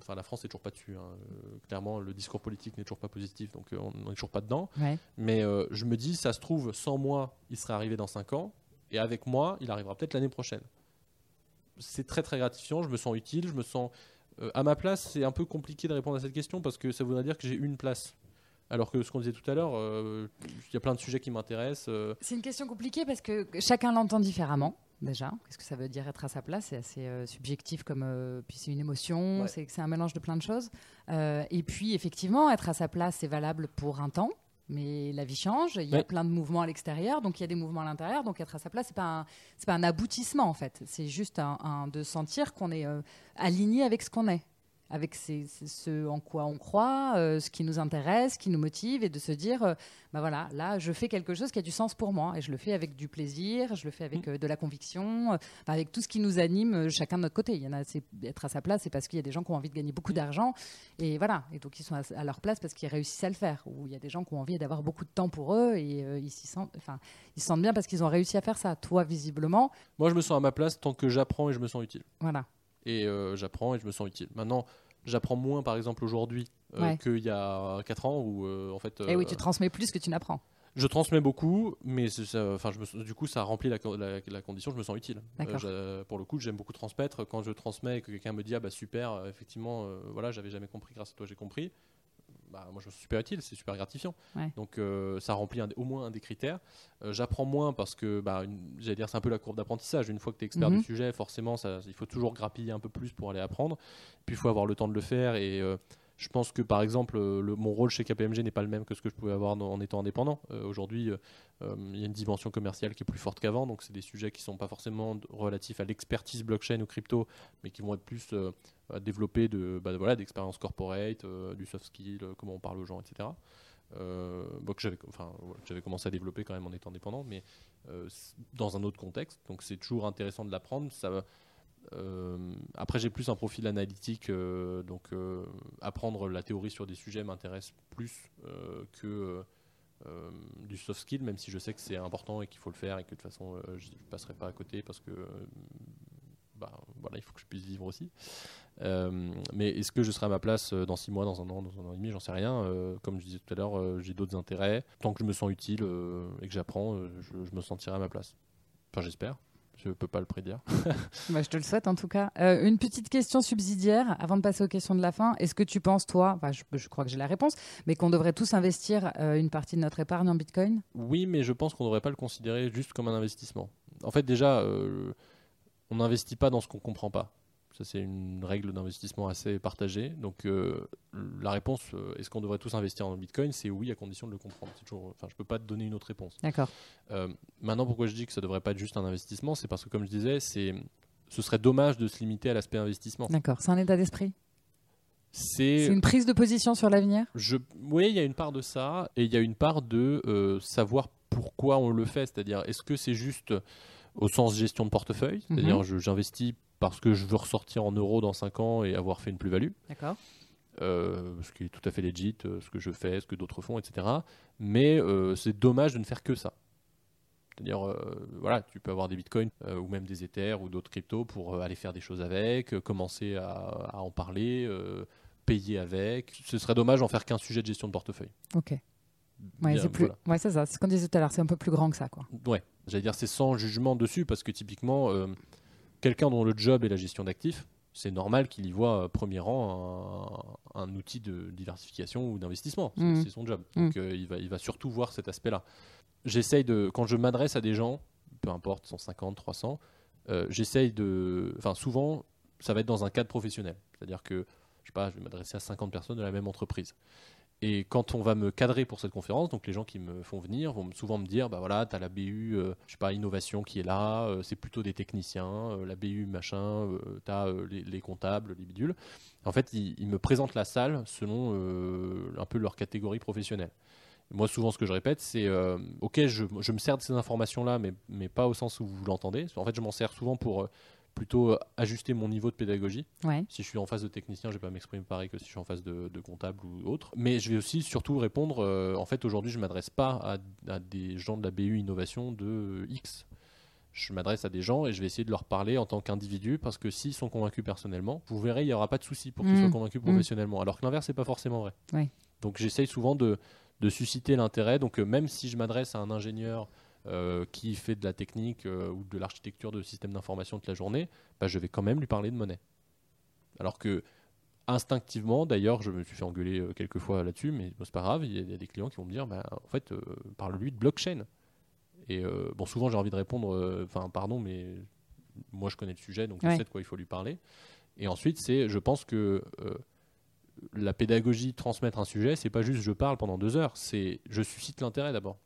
Enfin, la France n'est toujours pas dessus. hein. Euh, clairement, le discours politique n'est toujours pas positif, donc euh, on n'est toujours pas dedans. Ouais. Mais euh, je me dis, ça se trouve, sans moi, il serait arrivé dans 5 ans, et avec moi, il arrivera peut-être l'année prochaine. C'est très très gratifiant, je me sens utile, je me sens euh, à ma place. C'est un peu compliqué de répondre à cette question parce que ça voudrait dire que j'ai une place. Alors que ce qu'on disait tout à l'heure, euh, il y a plein de sujets qui m'intéressent. euh, C'est une question compliquée parce que chacun l'entend différemment. Déjà, qu'est-ce que ça veut dire être à sa place C'est assez euh, subjectif comme euh, puis c'est une émotion, Ouais. c'est un mélange de plein de choses. Euh, et puis effectivement, être à sa place, c'est valable pour un temps, mais la vie change. Il y a Ouais. plein de mouvements à l'extérieur, donc il y a des mouvements à l'intérieur. Donc être à sa place, c'est pas un, pas un aboutissement en fait. C'est juste un, un- de sentir qu'on est aligné avec ce qu'on est, avec ce en quoi on croit, euh, ce qui nous intéresse, ce qui nous motive, et de se dire, euh, bah voilà, là, je fais quelque chose qui a du sens pour moi, et je le fais avec du plaisir, je le fais avec euh, de la conviction, euh, avec tout ce qui nous anime, chacun de notre côté. Il y en a, c'est être à sa place, c'est parce qu'il y a des gens qui ont envie de gagner beaucoup d'argent, et voilà, et donc ils sont à, à leur place parce qu'ils réussissent à le faire. Ou il y a des gens qui ont envie d'avoir beaucoup de temps pour eux, et ils s'y sentent, enfin, ils se sentent bien parce qu'ils ont réussi à faire ça. Toi, visiblement, Moi, je me sens à ma place tant que j'apprends et je me sens utile. voilà. Et euh, j'apprends et je me sens utile. Maintenant, j'apprends moins, par exemple, aujourd'hui euh, Ouais. qu'il y a 4 ans où, euh, en fait, Et oui, euh, tu transmets plus que tu n'apprends. Je transmets beaucoup, mais enfin, du coup, ça remplit la, la- la condition, je me sens utile. Euh, pour le coup, j'aime beaucoup transmettre. Quand je transmets et que quelqu'un me dit, ah bah super, effectivement, euh, voilà, j'avais jamais compris, grâce à toi, j'ai compris. Bah, moi, je me suis super utile, c'est super gratifiant. Ouais. Donc, euh, ça remplit un- au moins un des critères. Euh, J'apprends moins parce que, bah, j'allais dire, c'est un peu la courbe d'apprentissage. Une fois que tu es expert Mhm. du sujet, forcément, ça, il faut toujours grappiller un peu plus pour aller apprendre. Puis, il faut avoir le temps de le faire et. Je pense que par exemple, euh, mon rôle chez KPMG n'est pas le même que ce que je pouvais avoir en étant indépendant. Euh, Aujourd'hui, euh, il y a une dimension commerciale qui est plus forte qu'avant, donc c'est des sujets qui sont pas forcément relatifs à l'expertise blockchain ou crypto, mais qui vont être plus à développer de, bah, voilà, d'expérience corporate, du soft skill, comment on parle aux gens, etc. Bon, que j'avais, commencé à développer quand même en étant indépendant, mais dans un autre contexte. Donc c'est toujours intéressant de l'apprendre. Après, j'ai plus un profil analytique, euh, donc euh, apprendre la théorie sur des sujets m'intéresse plus euh, que euh, euh, du soft skill, même si je sais que c'est important et qu'il faut le faire et que de toute façon euh, je ne passerai pas à côté parce que euh, bah, voilà, il faut que je puisse vivre aussi. Euh, mais est-ce que je serai à ma place euh, dans 6 mois, dans un an, dans un an et demi J'en sais rien. Euh, comme je disais tout à l'heure, euh, j'ai d'autres intérêts. Tant que je me sens utile euh, et que j'apprends, euh, je me sentirai à ma place. Enfin, j'espère. Je peux pas le prédire. Bah, je te le souhaite en tout cas. Euh, une petite question subsidiaire avant de passer aux questions de la fin. Est-ce que tu penses, toi, enfin, je, je crois que j'ai la réponse, mais qu'on devrait tous investir euh, une partie de notre épargne en bitcoin? Oui, mais je pense qu'on ne devrait pas le considérer juste comme un investissement. En fait, déjà, euh, on n'investit pas dans ce qu'on ne comprend pas. Ça, c'est une règle d'investissement assez partagée. Donc, euh, la réponse, euh, est-ce qu'on devrait tous investir en Bitcoin? C'est oui, à condition de le comprendre. C'est toujours, enfin, je ne peux pas te donner une autre réponse. D'accord. Euh, maintenant, pourquoi je dis que ça ne devrait pas être juste un investissement? C'est parce que, comme je disais, c'est, ce serait dommage de se limiter à l'aspect investissement. D'accord. C'est un état d'esprit? C'est une prise de position sur l'avenir? Je, oui, il y a une part de ça, et il y a une part de savoir pourquoi on le fait. C'est-à-dire, est-ce que c'est juste au sens gestion de portefeuille C'est-à-dire, Mhm. je- j'investis parce que je veux ressortir en euros dans 5 ans et avoir fait une plus-value D'accord. euh, ce qui est tout à fait legit, euh, ce que je fais, ce que d'autres font, etc. Mais euh, c'est dommage de ne faire que ça. C'est-à-dire, euh, voilà, tu peux avoir des bitcoins ou même des Ethers ou d'autres cryptos pour aller faire des choses avec, commencer à, à en parler, payer avec. Ce serait dommage d'en faire qu'un sujet de gestion de portefeuille. Ok. Ouais, c'est plus. voilà. Ouais, ça. C'est ce qu'on disait tout à l'heure. C'est un peu plus grand que ça, quoi. Ouais, j'allais dire c'est sans jugement dessus parce que typiquement, euh, quelqu'un dont le job est la gestion d'actifs, c'est normal qu'il y voit euh, premier rang un, un outil de diversification ou d'investissement. C'est c'est son job. Donc euh, il, va, il va surtout voir cet aspect-là. J'essaye de, quand je m'adresse à des gens, peu importe, 150, 300, euh, j'essaye de. Enfin, souvent, ça va être dans un cadre professionnel. C'est-à-dire que, je sais pas, je vais m'adresser à 50 personnes de la même entreprise. Et quand on va me cadrer pour cette conférence, donc les gens qui me font venir vont souvent me dire, bah voilà, tu as la BU, euh, je sais pas, innovation qui est là, euh, c'est plutôt des techniciens, euh, la BU machin, tu as les, les comptables, les bidules. En fait, ils, me présentent la salle selon euh, un peu leur catégorie professionnelle. Moi, souvent, ce que je répète, c'est euh, OK, je, me sers de ces informations-là, mais, mais pas au sens où vous l'entendez. En fait, je m'en sers souvent pour euh, plutôt euh, ajuster mon niveau de pédagogie. Ouais. Si je suis en face de technicien, je vais pas m'exprimer pareil que si je suis en face de, de comptable ou autre. Mais je vais aussi surtout répondre. euh, en fait, aujourd'hui, je m'adresse pas à, à des gens de la BU Innovation de X. Je m'adresse à des gens et je vais essayer de leur parler en tant qu'individu parce que s'ils sont convaincus personnellement, vous verrez, il n'y aura pas de souci pour qu'ils Mm. soient convaincus professionnellement. Alors que l'inverse, c'est pas forcément vrai. Donc j'essaye souvent de, de susciter l'intérêt. Donc euh, même si je m'adresse à un ingénieur euh, qui fait de la technique euh, ou de l'architecture de système d'information toute la journée, bah, je vais quand même lui parler de monnaie. Alors que instinctivement, d'ailleurs, je me suis fait engueuler euh, quelques fois là-dessus, mais bon, c'est pas grave, il y, a- il y a des clients qui vont me dire, bah, en fait, parle-lui de blockchain. Et bon, souvent j'ai envie de répondre, enfin, pardon, mais moi je connais le sujet, donc je Ouais. sais de quoi il faut lui parler. Et ensuite, c'est, je pense que euh, la pédagogie, transmettre un sujet, c'est pas juste je parle pendant deux heures, c'est je suscite l'intérêt d'abord.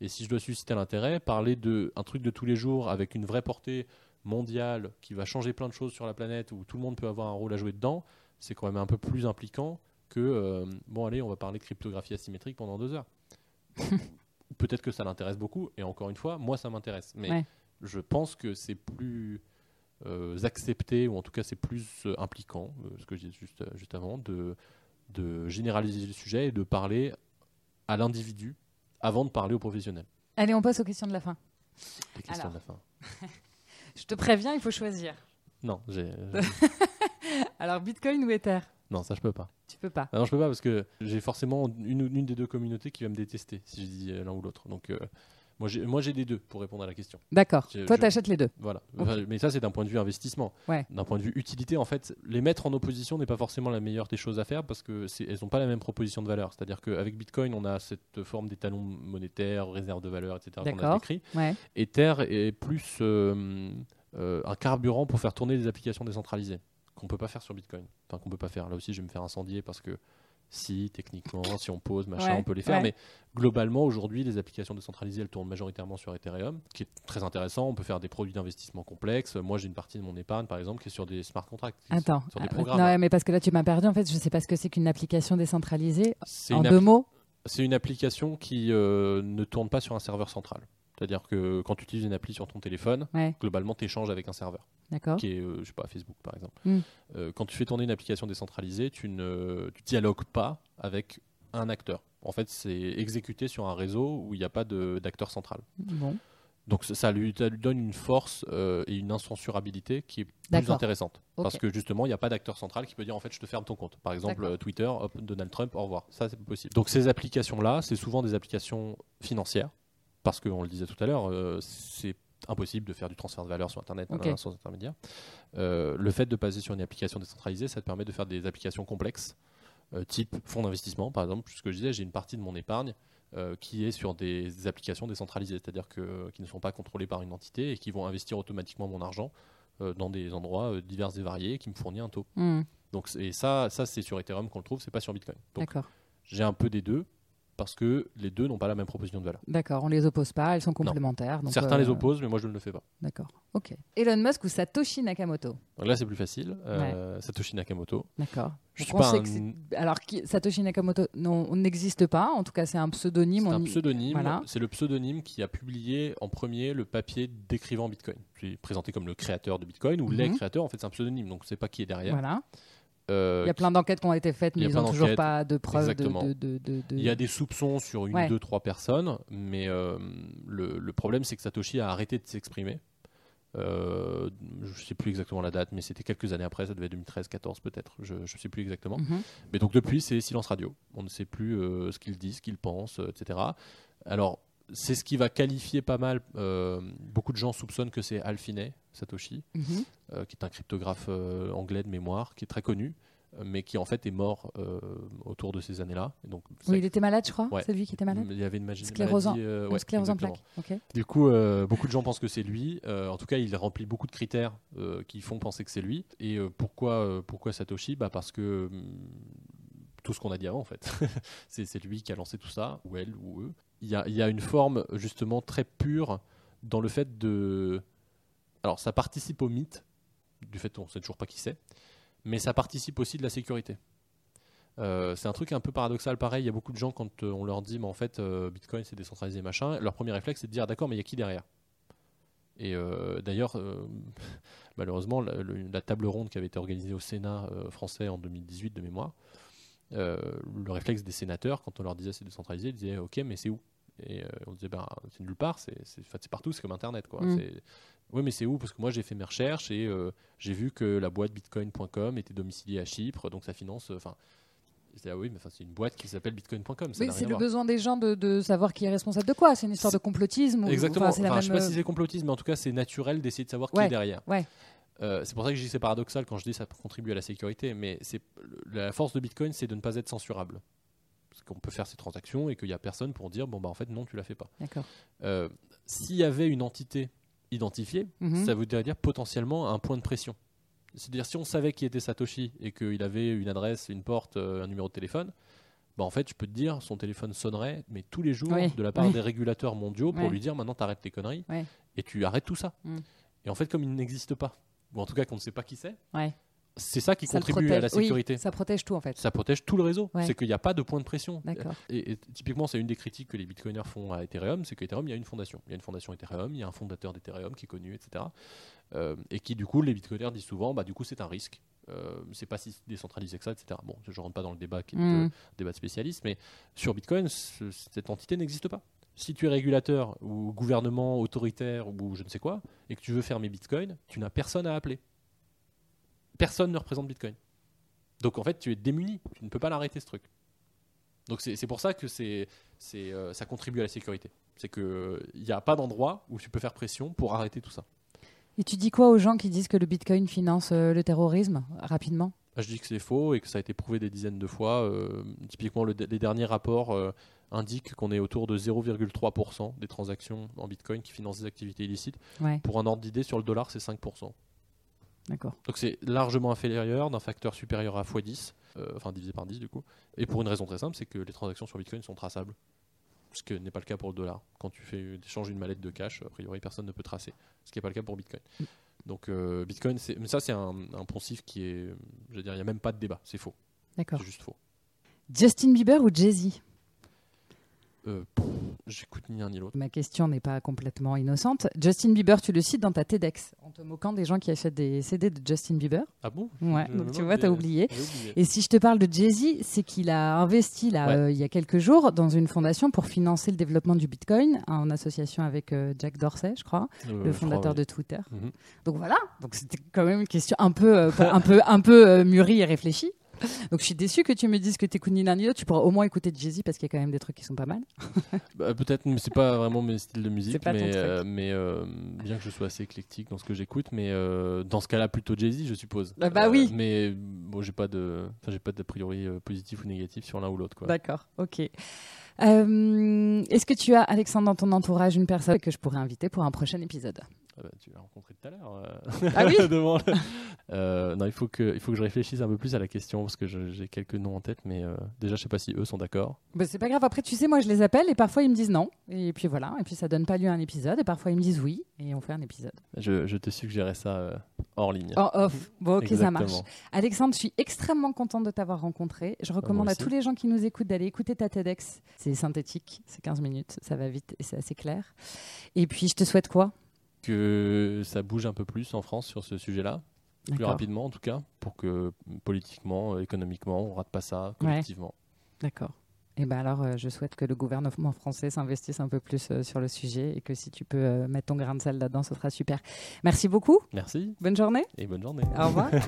Et si je dois susciter l'intérêt, parler de un truc de tous les jours avec une vraie portée mondiale qui va changer plein de choses sur la planète où tout le monde peut avoir un rôle à jouer dedans, c'est quand même un peu plus impliquant que euh, bon allez, on va parler de cryptographie asymétrique pendant deux heures. Peut-être que ça l'intéresse beaucoup, et encore une fois, moi ça m'intéresse. Mais Ouais. je pense que c'est plus euh, accepté, ou en tout cas c'est plus euh, impliquant, ce que je disais juste, juste avant, de, de généraliser le sujet et de parler à l'individu avant de parler aux professionnels. Allez, on passe aux questions de la fin. Les questions Alors. de la fin. Je te préviens, il faut choisir. Non, j'ai- Alors, Bitcoin ou Ether? Non, ça je peux pas. Tu peux pas. Ah non, je peux pas parce que j'ai forcément une, une des deux communautés qui va me détester si je dis euh, l'un ou l'autre. Donc euh, moi j'ai moi j'ai des deux pour répondre à la question. D'accord. Je- Toi, je- t'achètes les deux. Voilà. Enfin, mais ça c'est d'un point de vue investissement. Ouais. D'un point de vue utilité, en fait, les mettre en opposition n'est pas forcément la meilleure des choses à faire parce que c'est- elles n'ont pas la même proposition de valeur. C'est-à-dire qu'avec Bitcoin, on a cette forme d'étalon monétaire, réserve de valeur, etc. qu'on a D'accord. décrit. Ouais. Ether est plus euh, euh, un carburant pour faire tourner des applications décentralisées qu'on peut pas faire sur Bitcoin. Enfin, qu'on peut pas faire. Là aussi, je vais me faire incendier parce que si, techniquement, si on pose, machin, Ouais, on peut les faire. ouais. Mais globalement, aujourd'hui, les applications décentralisées, elles tournent majoritairement sur Ethereum, qui est très intéressant. On peut faire des produits d'investissement complexes. Moi, j'ai une partie de mon épargne, par exemple, qui est sur des smart contracts. Attends. Sur des Euh, programmes. non, mais parce que là, tu m'as perdu. En fait, je sais pas ce que c'est qu'une application décentralisée. En deux mots c'est une application qui euh, ne tourne pas sur un serveur central. C'est-à-dire que quand tu utilises une appli sur ton téléphone, Ouais. globalement, tu échanges avec un serveur. D'accord. qui est, euh, je sais pas, Facebook par exemple. Mm. Euh, quand tu fais tourner une application décentralisée, tu ne tu dialogues pas avec un acteur. En fait, c'est exécuté sur un réseau où il n'y a pas d'acteur central. Bon. Donc ça, lui, ça lui donne une force euh, et une incensurabilité qui est plus intéressante. Ok. Parce que justement, il n'y a pas d'acteur central qui peut dire en fait je te ferme ton compte. Par exemple, euh, Twitter, hop, Donald Trump, au revoir. Ça, c'est pas possible. Donc ces applications-là, c'est souvent des applications financières. Parce qu'on le disait tout à l'heure, euh, c'est impossible de faire du transfert de valeur sur Internet nanana, sans intermédiaire. Euh, le fait de passer sur une application décentralisée, ça te permet de faire des applications complexes, euh, type fonds d'investissement, par exemple. Ce que je disais, j'ai une partie de mon épargne euh, qui est sur des applications décentralisées, c'est-à-dire que, qui ne sont pas contrôlées par une entité et qui vont investir automatiquement mon argent euh, dans des endroits euh, divers et variés qui me fournissent un taux. Hmm, Donc, et ça, ça c'est sur Ethereum qu'on le trouve, c'est pas sur Bitcoin. Donc, j'ai un peu des deux parce que les deux n'ont pas la même proposition de valeur. D'accord. On les oppose pas. Elles sont complémentaires. donc, Certains euh, les opposent, mais moi je ne le fais pas. D'accord. Ok. Elon Musk ou Satoshi Nakamoto? Donc là, c'est plus facile. Euh, Satoshi Nakamoto. D'accord. Je suis pas un- Alors, qui- Satoshi Nakamoto non, on n'existe pas. En tout cas, c'est un pseudonyme. C'est on un pseudonyme. voilà. C'est le pseudonyme qui a publié en premier le papier décrivant Bitcoin. Qui est présenté comme le créateur de Bitcoin ou les Mhm. créateurs. En fait, c'est un pseudonyme, donc c'est pas qui est derrière. Voilà. Euh, Il y a plein d'enquêtes qui ont été faites, mais a ils n'ont toujours pas de preuves de, de, de, Il y a des soupçons sur une, Ouais. deux, trois personnes, mais euh, le, le problème c'est que Satoshi a arrêté de s'exprimer. Euh, je ne sais plus exactement la date, mais c'était quelques années après, ça devait être 2013, 14 peut-être, je ne sais plus exactement. Mhm. Mais donc depuis, c'est silence radio. On ne sait plus ce qu'il dit, ce qu'il pense, etc. Alors, c'est ce qui va qualifier pas mal. euh, beaucoup de gens soupçonnent que c'est Al Finney, Satoshi, Mhm. euh, qui est un cryptographe euh, anglais de mémoire, qui est très connu, mais qui en fait est mort autour de ces années-là. Donc, Oui, il était malade, je crois. Ouais. C'est lui qui était malade. il y avait une magie, Sclérose en- maladie, Une ouais, sclérose en plaques. Du coup, beaucoup de gens pensent que c'est lui. En tout cas, il remplit beaucoup de critères qui font penser que c'est lui. Et pourquoi, pourquoi Satoshi? Bah Parce que hum, tout ce qu'on a dit avant, en fait. c'est lui qui a lancé tout ça, ou elle, ou eux. Il y a, une forme, justement, très pure dans le fait de. Alors, ça participe au mythe, du fait qu'on ne sait toujours pas qui c'est, mais ça participe aussi de la sécurité. Euh, c'est un truc un peu paradoxal, pareil. Il y a beaucoup de gens, quand euh, on leur dit, mais en fait, euh, Bitcoin c'est décentralisé, machin, leur premier réflexe c'est de dire, d'accord, mais il y a qui derrière? Et d'ailleurs, malheureusement, la, le- la table ronde qui avait été organisée au Sénat français en 2018 de mémoire, euh, le réflexe des sénateurs, quand on leur disait c'est décentralisé, ils disaient, ok, mais c'est où? Et euh, on disait, ben, c'est nulle part, c'est partout, c'est comme Internet, quoi. Mm. Oui, mais c'est où? Parce que moi j'ai fait mes recherches et euh, j'ai vu que la boîte bitcoin.com était domiciliée à Chypre, donc ça finance. Enfin, c'est ah oui, mais enfin, c'est une boîte qui s'appelle bitcoin.com. Oui, c'est le voir. besoin des gens de, de savoir qui est responsable de quoi. C'est une histoire de complotisme ou Exactement. enfin, c'est la Enfin, je sais même, pas si c'est complotisme, mais en tout cas, c'est naturel d'essayer de savoir qui est derrière. ouais. Euh, c'est pour ça que je dis que c'est paradoxal quand je dis ça contribue à la sécurité, mais c'est la force de Bitcoin, c'est de ne pas être censurable. Parce qu'on peut faire ces transactions et qu'il n'y a personne pour dire bon bah en fait non tu la fais pas. D'accord. Euh, S'il y avait une entité identifiée, Mhm. ça voudrait dire potentiellement un point de pression. C'est-à-dire si on savait qui était Satoshi et qu'il avait une adresse, une porte, euh, un numéro de téléphone, bah en fait je peux te dire son téléphone sonnerait mais tous les jours Oui, de la part oui. des régulateurs mondiaux pour lui dire maintenant t'arrêtes tes conneries et tu arrêtes tout ça. Mm. Et en fait comme il n'existe pas, ou en tout cas qu'on ne sait pas qui c'est, Ouais. c'est ça qui Ça contribue à la. Oui, sécurité. ça protège tout en fait. Ça protège tout le réseau. Ouais. C'est qu'il n'y a pas de point de pression. Et, et typiquement, c'est une des critiques que les bitcoiners font à Ethereum, c'est qu'Ethereum, il y a une fondation. Il y a une fondation Ethereum, il y a un fondateur d'Ethereum qui est connu, etc. Euh, et qui, du coup, les bitcoiners disent souvent, bah, du coup, c'est un risque. Euh, c'est pas si décentralisé que ça, etc. Bon, je rentre pas dans le débat qui est Mm. euh, débat de spécialistes, mais sur Bitcoin, ce- cette entité n'existe pas. Si tu es régulateur ou gouvernement autoritaire ou je ne sais quoi, et que tu veux fermer Bitcoin, tu n'as personne à appeler. Personne ne représente Bitcoin. Donc en fait, tu es démuni. Tu ne peux pas l'arrêter ce truc. Donc c'est pour ça que euh, ça contribue à la sécurité. C'est qu'il n'y a pas d'endroit où tu peux faire pression pour arrêter tout ça. Et tu dis quoi aux gens qui disent que le bitcoin finance euh, le terrorisme rapidement? Je dis que c'est faux et que ça a été prouvé des dizaines de fois. Euh, typiquement, le- les derniers rapports euh, indiquent qu'on est autour de 0,3% des transactions en Bitcoin qui financent des activités illicites. Ouais, Pour un ordre d'idée, sur le dollar, c'est 5%. d'accord. Donc c'est largement inférieur d'un facteur supérieur à x10, euh, enfin divisé par 10 du coup. Et pour une raison très simple, c'est que les transactions sur Bitcoin sont traçables. Ce qui n'est pas le cas pour le dollar. Quand tu fais échanges une mallette de cash, a priori personne ne peut tracer. Ce qui n'est pas le cas pour Bitcoin. Donc euh, Bitcoin, mais ça c'est un, un poncif qui est, je veux dire, il n'y a même pas de débat, c'est faux, D'accord. c'est juste faux. Justin Bieber ou Jay-Z? Euh, J'écoute ni l'un ni l'autre. Ma question n'est pas complètement innocente. Justin Bieber, tu le cites dans ta TEDx, en te moquant des gens qui achètent des CD de Justin Bieber. Ah bon? Ouais, Je donc tu vois, t'as oublié. oublié. Et si je te parle de Jay-Z, c'est qu'il a investi là, Ouais. euh, il y a quelques jours dans une fondation pour financer le développement du Bitcoin, en association avec euh, Jack Dorsey, je crois, le fondateur crois, de Twitter. Mhm. Donc voilà, donc c'était quand même une question un peu, un peu, un peu mûrie et réfléchie. Donc je suis déçue que tu me dises que t'écoutes ni l'un ni l'autre. Tu pourras au moins écouter Jay-Z parce qu'il y a quand même des trucs qui sont pas mal. Bah, Peut-être, mais c'est pas vraiment mes styles de musique, mais, euh, mais euh, bien que je sois assez éclectique dans ce que j'écoute, mais euh, dans ce cas-là plutôt Jay-Z, je suppose. Bah, bah oui. Mais bon, j'ai pas de, enfin j'ai pas d'a priori positif ou négatif sur l'un ou l'autre, quoi. D'accord, ok. Est-ce que tu as, Alexandre, dans ton entourage, une personne que je pourrais inviter pour un prochain épisode? Ah bah, tu l'as rencontré tout à l'heure. euh, Ah oui Euh, Non, il faut que, il faut que je réfléchisse un peu plus à la question parce que j'ai quelques noms en tête, mais euh, déjà je sais pas si eux sont d'accord. bah, C'est pas grave, après, tu sais, moi, je les appelle et parfois ils me disent non. Et puis voilà, et puis ça donne pas lieu à un épisode. Et parfois ils me disent oui, et on fait un épisode. Je, je te suggérerais ça euh, hors ligne. En off. Bon, ok, ça marche. Alexandre, je suis extrêmement contente de t'avoir rencontré. Je recommande moi à tous les gens qui nous écoutent d'aller écouter ta TEDx. C'est synthétique, c'est 15 minutes, ça va vite et c'est assez clair. Et puis, je te souhaite quoi? Que ça bouge un peu plus en France sur ce sujet-là. plus D'accord. rapidement en tout cas, pour que politiquement, économiquement, on rate pas ça collectivement. D'accord. Et ben alors, euh, je souhaite que le gouvernement français s'investisse un peu plus euh, sur le sujet et que si tu peux euh, mettre ton grain de sel là-dedans, ce sera super. Merci beaucoup. Merci Bonne journée. et bonne journée. Au revoir.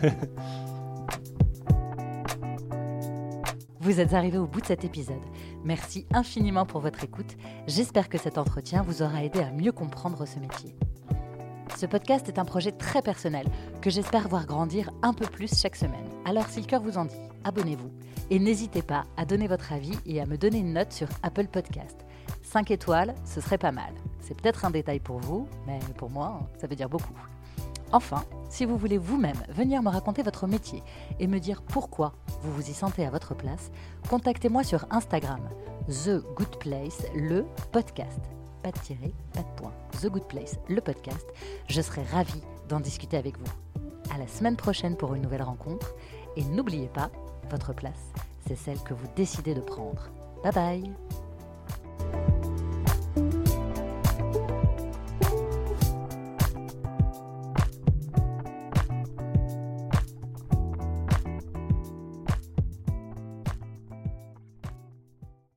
Vous êtes arrivé au bout de cet épisode. Merci infiniment pour votre écoute. J'espère que cet entretien vous aura aidé à mieux comprendre ce métier. Ce podcast est un projet très personnel que j'espère voir grandir un peu plus chaque semaine. Alors si le cœur vous en dit, abonnez-vous et n'hésitez pas à donner votre avis et à me donner une note sur Apple Podcast. 5 étoiles, ce serait pas mal. C'est peut-être un détail pour vous, mais pour moi, ça veut dire beaucoup. Enfin, si vous voulez vous-même venir me raconter votre métier et me dire pourquoi vous vous y sentez à votre place, contactez-moi sur Instagram, The Good Place, le podcast. Pas de tirer, pas de point. The Good Place, le podcast. Je serai ravie d'en discuter avec vous. À la semaine prochaine pour une nouvelle rencontre. Et n'oubliez pas, votre place, c'est celle que vous décidez de prendre. Bye bye